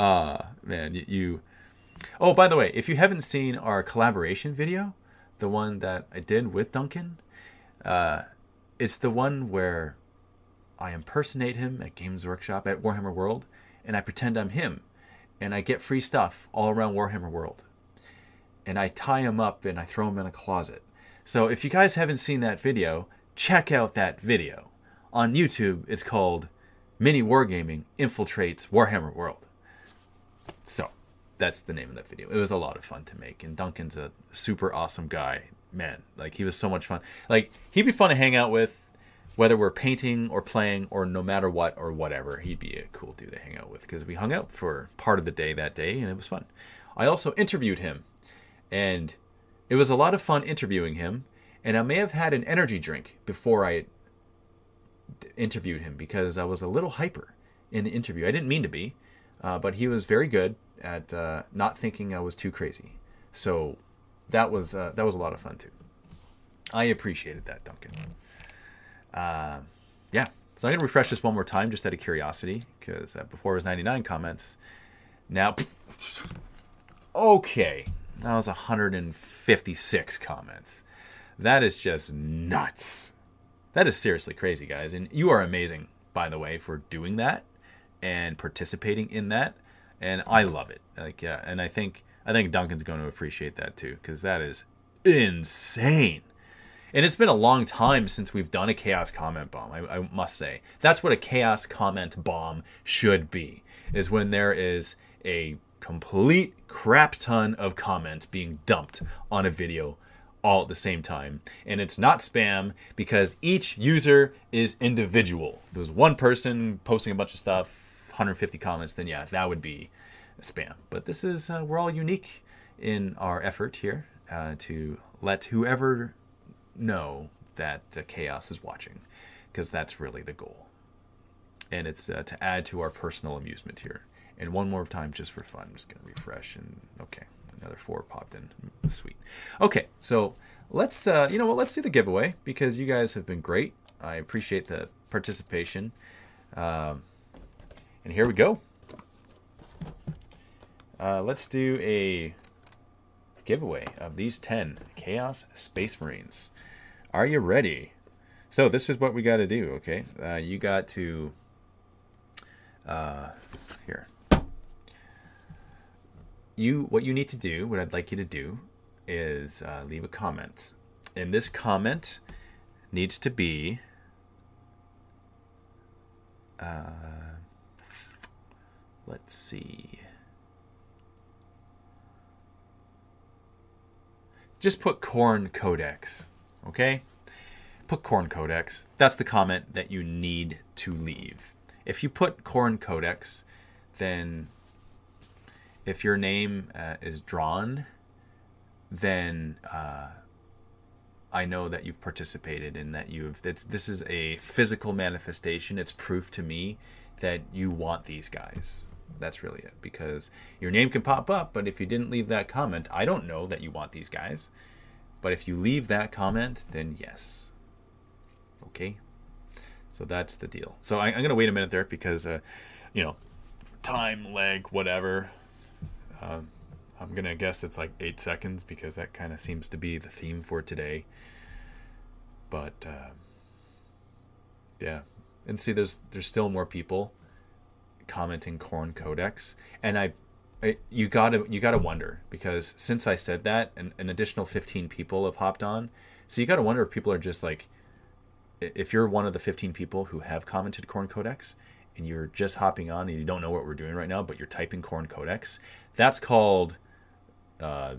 Ah, uh, man, you, you Oh, by the way, if you haven't seen our collaboration video, the one that I did with Duncan, uh, it's the one where I impersonate him at Games Workshop at Warhammer World, and I pretend I'm him, and I get free stuff all around Warhammer World. And I tie him up and I throw him in a closet. So if you guys haven't seen that video, check out that video. On YouTube, it's called Mini Wargaming Infiltrates Warhammer World. So that's the name of that video. It was a lot of fun to make, and Duncan's a super awesome guy. Man, like he was so much fun. Like he'd be fun to hang out with whether we're painting or playing or no matter what or whatever, he'd be a cool dude to hang out with because we hung out for part of the day that day and it was fun. I also interviewed him and it was a lot of fun interviewing him. And I may have had an energy drink before I interviewed him because I was a little hyper in the interview. I didn't mean to be, uh, but he was very good at uh, not thinking I was too crazy. So that was uh, that was a lot of fun too. I appreciated that, Duncan uh, yeah. So I'm going to refresh this one more time just out of curiosity because uh, before it was 99 comments. Now, okay. That was 156 comments. That is just nuts. That is seriously crazy, guys. And you are amazing, by the way, for doing that and participating in that. And I love it. Like, yeah. And I think I think Duncan's going to appreciate that too because that is insane. And it's been a long time since we've done a chaos comment bomb, I, I, must say. That's what a chaos comment bomb should be, is when there is a complete crap ton of comments being dumped on a video all at the same time. And it's not spam because each user is individual. If there's one person posting a bunch of stuff, 150 comments, then yeah, that would be spam. But this is, uh, we're all unique in our effort here uh, to let whoever know that uh, chaos is watching because that's really the goal. And it's uh, to add to our personal amusement here. And one more time, just for fun, I'm just going to refresh. And okay, another four popped in. Sweet. Okay, so let's, uh, you know what, let's do the giveaway because you guys have been great. I appreciate the participation. Um, and here we go. Uh, let's do a giveaway of these 10 Chaos Space Marines. Are you ready? So this is what we got to do, okay? Uh, you got to... Uh, here. You, what you need to do, what I'd like you to do, is uh, leave a comment. And this comment needs to be... Uh, let's see... just put Khorne Codex, okay? Put Khorne Codex. That's the comment that you need to leave. If you put Khorne Codex, then if your name uh, is drawn, then uh, I know that you've participated and that you've. this is a physical manifestation. It's proof to me that you want these guys. That's really it. Because your name can pop up, but if you didn't leave that comment, I don't know that you want these guys. But if you leave that comment, then yes. Okay? So that's the deal. So I, am going to wait a minute there because, uh, you know, time, lag, whatever. Uh, I'm going to guess it's like eight seconds because that kind of seems to be the theme for today. But, uh, yeah. And see, there's there's still more people commenting Khorne Codex, and I, I, you gotta you gotta wonder because since I said that, an, an additional fifteen people have hopped on, so you gotta wonder if people are just like, if you're one of the fifteen people who have commented Khorne Codex, and you're just hopping on and you don't know what we're doing right now, but you're typing Khorne Codex, that's called uh,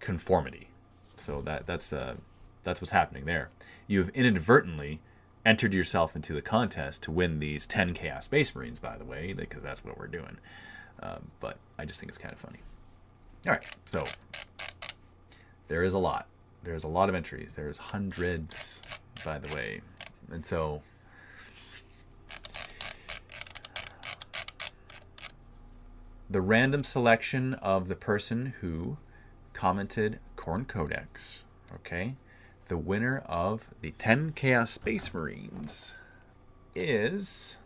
conformity. So that that's uh, that's what's happening there. You've inadvertently entered yourself into the contest to win these 10 Chaos Space Marines, by the way, because that's what we're doing. Um, but I just think it's kind of funny. All right, so there is a lot. There's a lot of entries. There's hundreds, by the way. And so the random selection of the person who commented Khorne Codex, okay? the winner of the 10 Chaos Space Marines is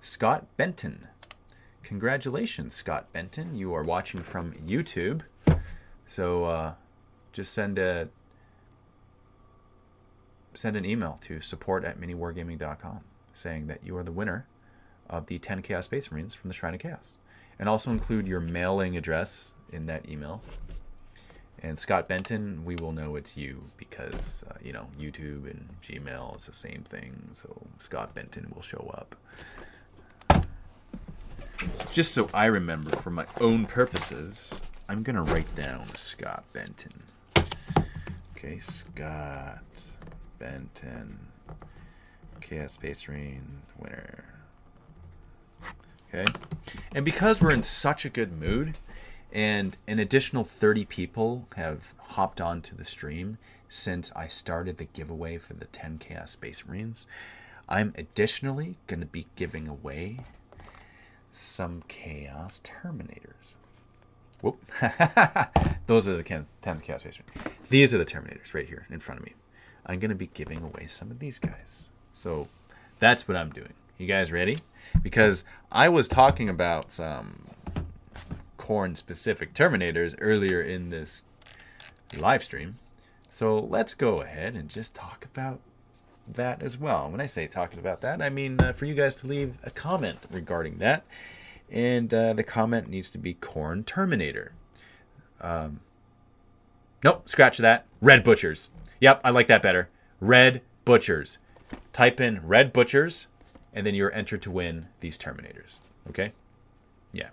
Scott Benton. Congratulations, Scott Benton. You are watching from YouTube. So uh, just send a send an email to support at miniwargaming.com saying that you are the winner of the 10 Chaos Space Marines from the Shrine of Chaos. And also include your mailing address in that email and Scott Benton, we will know it's you because, uh, you know, YouTube and Gmail is the same thing. So Scott Benton will show up. Just so I remember for my own purposes, I'm going to write down Scott Benton. Okay, Scott Benton. Chaos Space Marine winner. Okay. And because we're in such a good mood, and an additional 30 people have hopped onto the stream since I started the giveaway for the 10 Chaos Space Marines. I'm additionally going to be giving away some Chaos Terminators. Whoop. Those are the 10 Chaos Space Marines. These are the Terminators right here in front of me. I'm going to be giving away some of these guys. So that's what I'm doing. You guys ready? Because I was talking about some Khorne specific Terminators earlier in this live stream. So let's go ahead and just talk about that as well. When I say talking about that, I mean uh, for you guys to leave a comment regarding that. And uh, the comment needs to be Khorne Terminator. Um, nope, scratch that. Red Butchers. Yep, I like that better. Red Butchers. Type in Red Butchers, and then you're entered to win these Terminators. Okay? Yeah.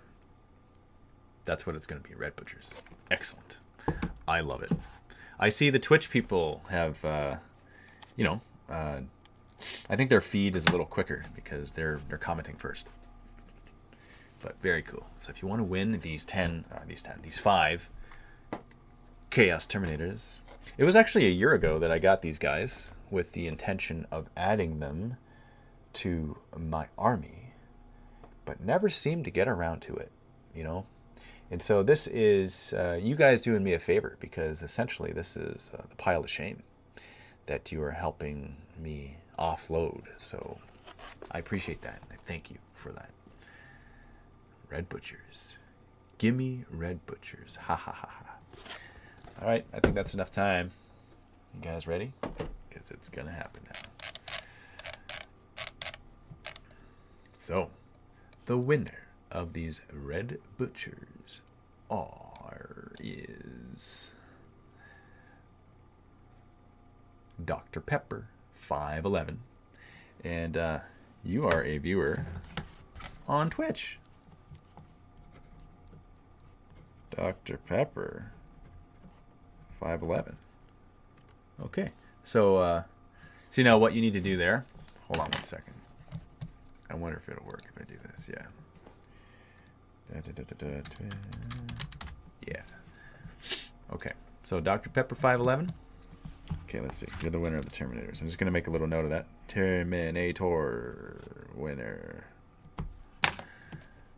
That's what it's going to be, Red Butchers. Excellent. I love it. I see the Twitch people have, uh, you know, uh, I think their feed is a little quicker because they're they're commenting first. But very cool. So if you want to win these ten, uh, these ten, these five Chaos Terminators, it was actually a year ago that I got these guys with the intention of adding them to my army, but never seemed to get around to it. You know, and so this is uh, you guys doing me a favor because essentially this is uh, the pile of shame that you are helping me offload. So I appreciate that. I thank you for that. Red Butchers. Gimme Red Butchers. Ha ha ha ha. All right, I think that's enough time. You guys ready? Because it's going to happen now. So, the winner of these Red Butchers are is Dr. Pepper 511. And uh, you are a viewer on Twitch. Dr. Pepper 511. Okay. So, uh, see now what you need to do there. Hold on one second. I wonder if it'll work if I do this. Yeah. Da, da, da, yeah. Okay. So, Dr. Pepper 511. Okay, let's see. You're the winner of the Terminators. I'm just going to make a little note of that. Terminator winner.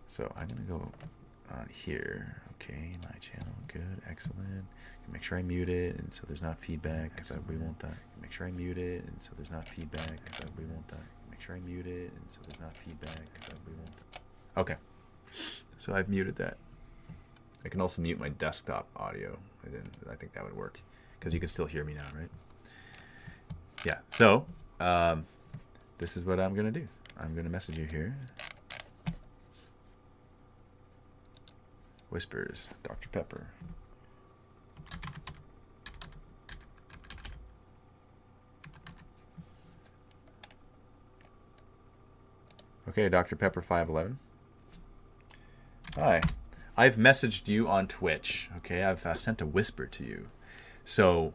So I'm going to go on here. Okay, my channel. Good. Excellent. Make sure I mute it and so there's not feedback because we want that. Make sure I mute it and so there's not feedback because we won't die. Make sure I mute it and so there's not feedback because we won't die. Okay. So I've muted that. I can also mute my desktop audio. And then I think that would work because you can still hear me now, right? Yeah. So um, this is what I'm gonna do. I'm gonna message you here. Whispers, Dr. Pepper. Okay, Dr. Pepper 511. Hi. I've messaged you on Twitch. Okay, I've uh, sent a whisper to you. So,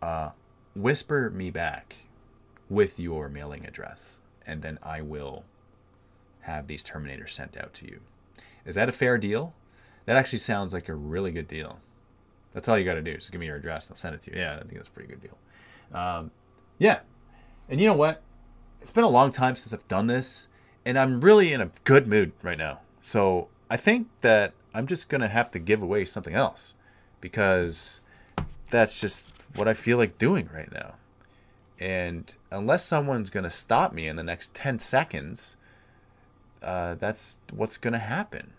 uh, whisper me back with your mailing address, and then I will have these Terminators sent out to you. Is that a fair deal? That actually sounds like a really good deal. That's all you got to do. Just give me your address. And I'll send it to you. Yeah, I think that's a pretty good deal. Um, yeah. And you know what? It's been a long time since I've done this, and I'm really in a good mood right now. So I think that I'm just to have to give away something else because that's just what I feel like doing right now. And unless someone's going to stop me in the next 10 seconds, uh, that's what's going to happen.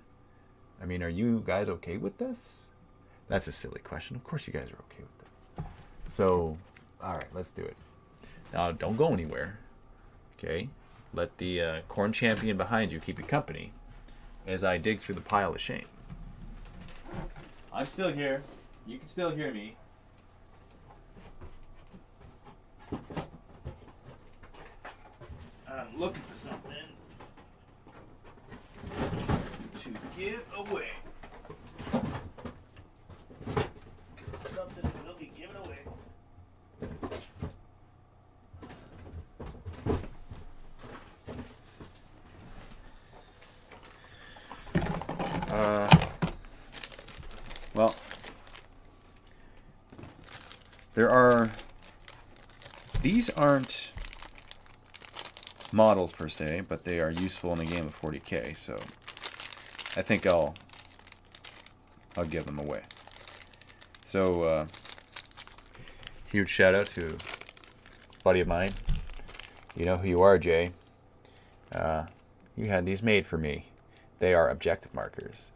I mean, are you guys okay with this? That's a silly question. Of course, you guys are okay with this. So, all right, let's do it. Now, don't go anywhere. Okay? Let the uh, Khorne champion behind you keep you company as I dig through the pile of shame. I'm still here. You can still hear me. I'm looking for something to give away. something will be given away. Uh, well, there are. These aren't models per se, but they are useful in a game of 40k, so I think I'll I'll give them away. So uh, huge shout out to buddy of mine. You know who you are, Jay. Uh, you had these made for me. They are objective markers.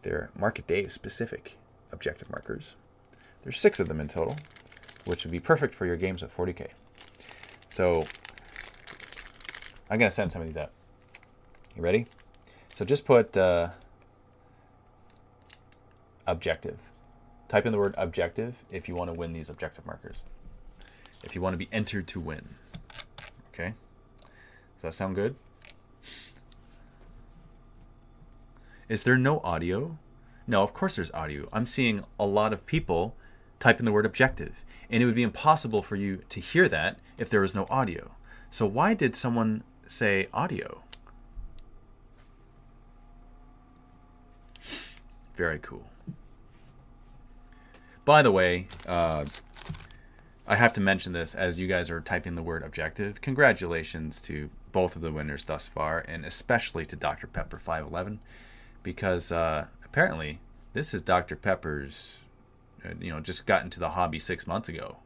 They're market day specific objective markers. There's six of them in total, which would be perfect for your games of 40k. So I'm gonna send some of these out. You ready? So just put uh, objective. Type in the word objective if you want to win these objective markers. If you want to be entered to win. Okay? Does that sound good? Is there no audio? No, of course there's audio. I'm seeing a lot of people type in the word objective, and it would be impossible for you to hear that if there was no audio. So why did someone say audio? Very cool. By the way, uh, I have to mention this as you guys are typing the word objective. Congratulations to both of the winners thus far, and especially to Dr. Pepper 511, because uh, apparently this is Dr. Pepper's, you know, just got into the hobby six months ago.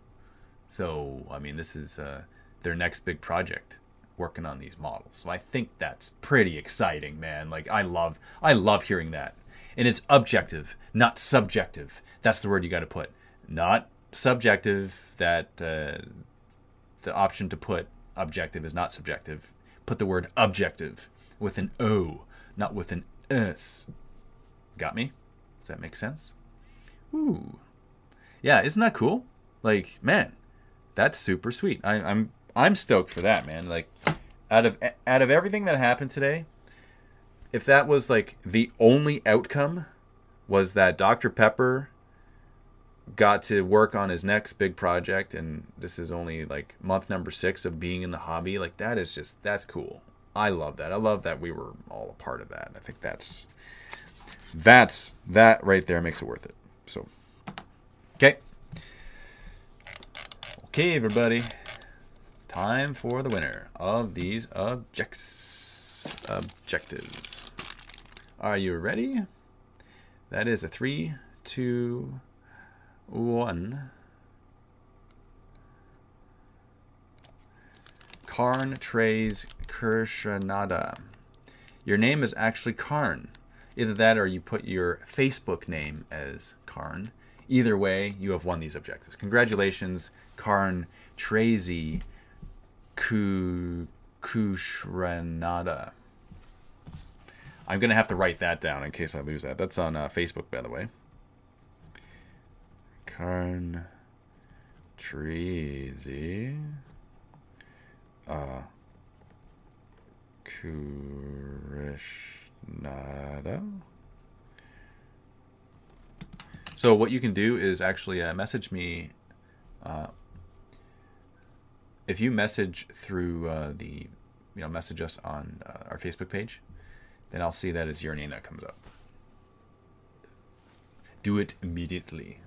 So, I mean, this is uh, their next big project working on these models. So I think that's pretty exciting, man. Like I love I love hearing that. And it's objective, not subjective. That's the word you got to put. Not subjective that uh, the option to put objective is not subjective. Put the word objective with an O, not with an S. Got me? Does that make sense? Ooh. Yeah, isn't that cool? Like, man, that's super sweet. I, I'm I'm stoked for that, man. Like, out of out of everything that happened today, if that was like the only outcome was that Dr. Pepper got to work on his next big project and this is only like month number 6 of being in the hobby, like that is just that's cool. I love that. I love that we were all a part of that. I think that's that's that right there makes it worth it. So okay. Okay, everybody. Time for the winner of these objects objectives. Are you ready? That is a three, two, one. Karn Trays Kirshanada. Your name is actually Karn. Either that or you put your Facebook name as Karn. Either way, you have won these objectives. Congratulations, Karn Trazy Kushranada. I'm going to have to write that down in case I lose that. That's on uh, Facebook, by the way. Karn Treasy. Uh, Kurishnada. So what you can do is actually uh, message me. Uh, if you message through uh, the, you know, message us on uh, our Facebook page, then I'll see that it's your name that comes up. Do it immediately.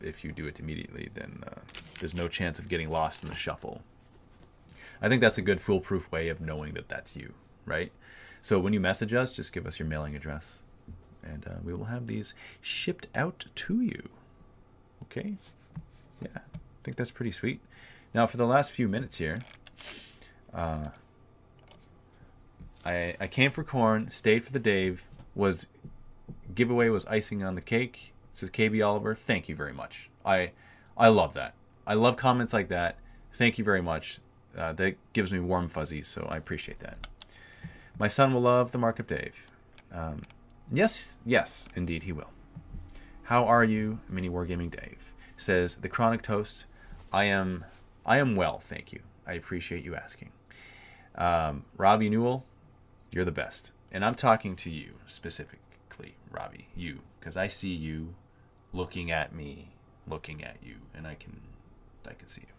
If you do it immediately, then uh, there's no chance of getting lost in the shuffle. I think that's a good foolproof way of knowing that that's you, right? So when you message us, just give us your mailing address, and uh, we will have these shipped out to you. Okay? Yeah, I think that's pretty sweet. Now, for the last few minutes here, uh, I I came for Khorne, stayed for the Dave. Was giveaway was icing on the cake. Says KB Oliver. Thank you very much. I I love that. I love comments like that. Thank you very much. Uh, that gives me warm fuzzies, so I appreciate that. My son will love the Mark of Dave. Um, yes, yes, indeed he will. How are you, Mini Wargaming Dave? Says the Chronic Toast. I am I am well, thank you. I appreciate you asking. Um, Robbie Newell, you're the best. And I'm talking to you specifically, Robbie, you, because I see you looking at me, looking at you, and I can I can see you.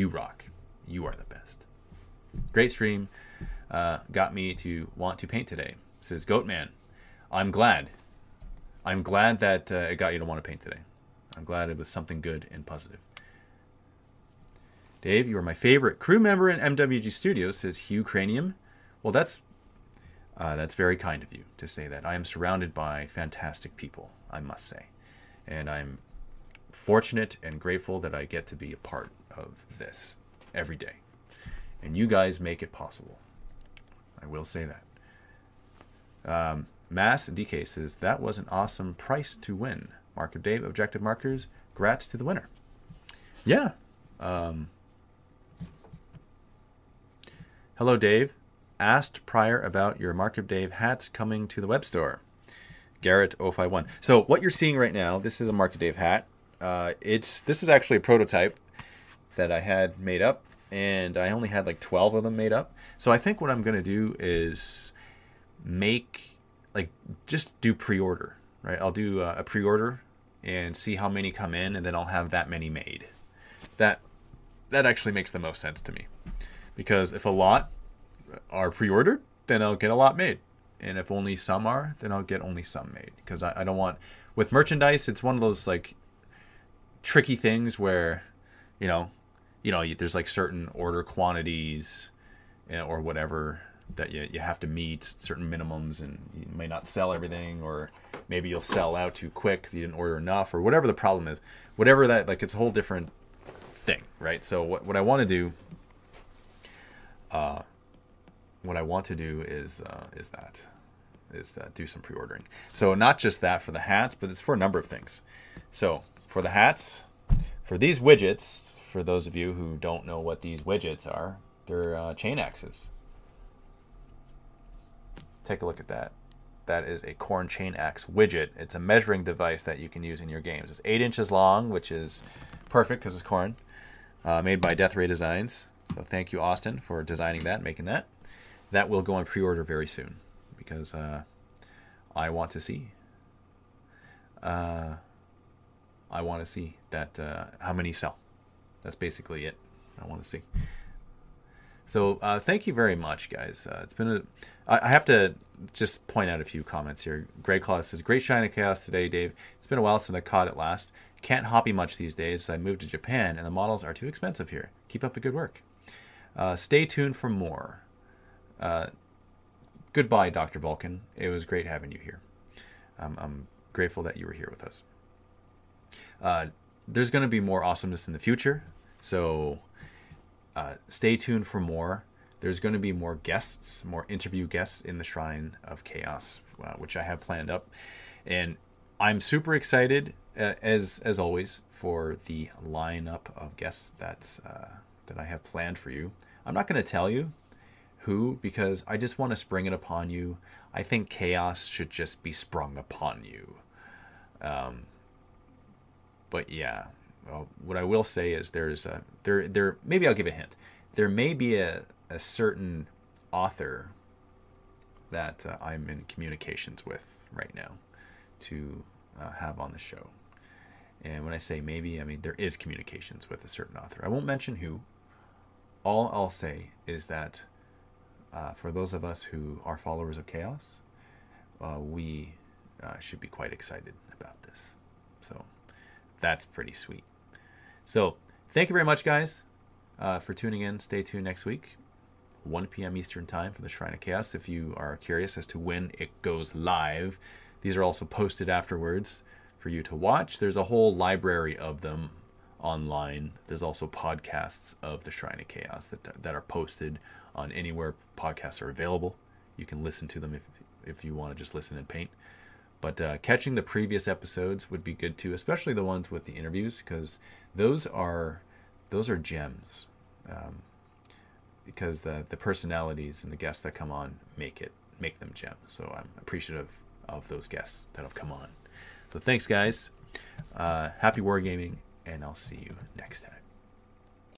You rock. You are the best. Great stream. Uh, got me to want to paint today. Says Goatman. I'm glad. I'm glad that uh, it got you to want to paint today. I'm glad it was something good and positive. Dave, you are my favorite crew member in MWG Studios, says Hugh Cranium. Well, that's uh, that's very kind of you to say that. I am surrounded by fantastic people, I must say, and I'm fortunate and grateful that I get to be a part of this every day. And you guys make it possible. I will say that. Um, Mass says that was an awesome price to win. Mark of Dave, objective markers. Grats to the winner. Yeah. Um, hello, Dave. Asked prior about your Mark of Dave hats coming to the web store. Garrett 051. So what you're seeing right now, this is a Mark of Dave hat. Uh, it's this is actually a prototype that I had made up, and I only had like 12 of them made up. So I think what I'm gonna do is make like just do pre-order right? I'll do a, a pre-order and see how many come in, and then I'll have that many made. That that actually makes the most sense to me, because if a lot are pre-ordered, then I'll get a lot made, and if only some are, then I'll get only some made. Because I, I don't want with merchandise, it's one of those like tricky things where, you know, you know, there's like certain order quantities or whatever that you, you have to meet certain minimums and you may not sell everything or maybe you'll sell out too quick because you didn't order enough or whatever the problem is. Whatever that like it's a whole different thing right? So what, what i want to do uh what i want to do is uh, is that is uh, do some pre-ordering. So not just that for the hats but it's for a number of things. So for the hats for these widgets for those of you who don't know what these widgets are they're uh, chain axes Take a look at that. That is a Khorne Chain Axe widget. It's a measuring device that you can use in your games. It's 8 inches long, which is perfect because it's Khorne. Uh, made by Death Ray Designs. So thank you, Austin, for designing that, making that. That will go on pre-order very soon because uh, I want to see. Uh, I want to see that uh, how many sell. That's basically it. I want to see. So uh, thank you very much, guys. Uh, it's been a. I have to just point out a few comments here. Greg Claus says, "Great Shrine of Chaos today, Dave. It's been a while since I caught it last. Can't hobby much these days. So I moved to Japan, and the models are too expensive here. Keep up the good work. Uh, stay tuned for more. Uh, goodbye, Dr. Vulcan. It was great having you here. Um, I'm grateful that you were here with us. Uh, there's going to be more awesomeness in the future, so uh, stay tuned for more. There's going to be more guests, more interview guests in the Shrine of Chaos, uh, which I have planned up, and I'm super excited uh, as as always for the lineup of guests that uh, that I have planned for you. I'm not going to tell you who because I just want to spring it upon you. I think chaos should just be sprung upon you. Um, but yeah, well, what I will say is there's a there there maybe I'll give a hint. There may be a, a certain author that uh, I'm in communications with right now to uh, have on the show. And when I say maybe, I mean there is communications with a certain author. I won't mention who. All I'll say is that uh, for those of us who are followers of chaos, uh, we uh, should be quite excited about this. So that's pretty sweet. So thank you very much, guys, uh, for tuning in. Stay tuned next week, 1 p.m. Eastern Time for the Shrine of Chaos. If you are curious as to when it goes live, these are also posted afterwards for you to watch. There's a whole library of them online. There's also podcasts of the Shrine of Chaos that, that are posted on anywhere podcasts are available. You can listen to them if, if you want to just listen and paint. But uh, catching the previous episodes would be good too, especially the ones with the interviews, because those are those are gems. Um, because the the personalities and the guests that come on make it make them gems. So I'm appreciative of those guests that have come on. So thanks, guys. Uh, happy wargaming, and I'll see you next time.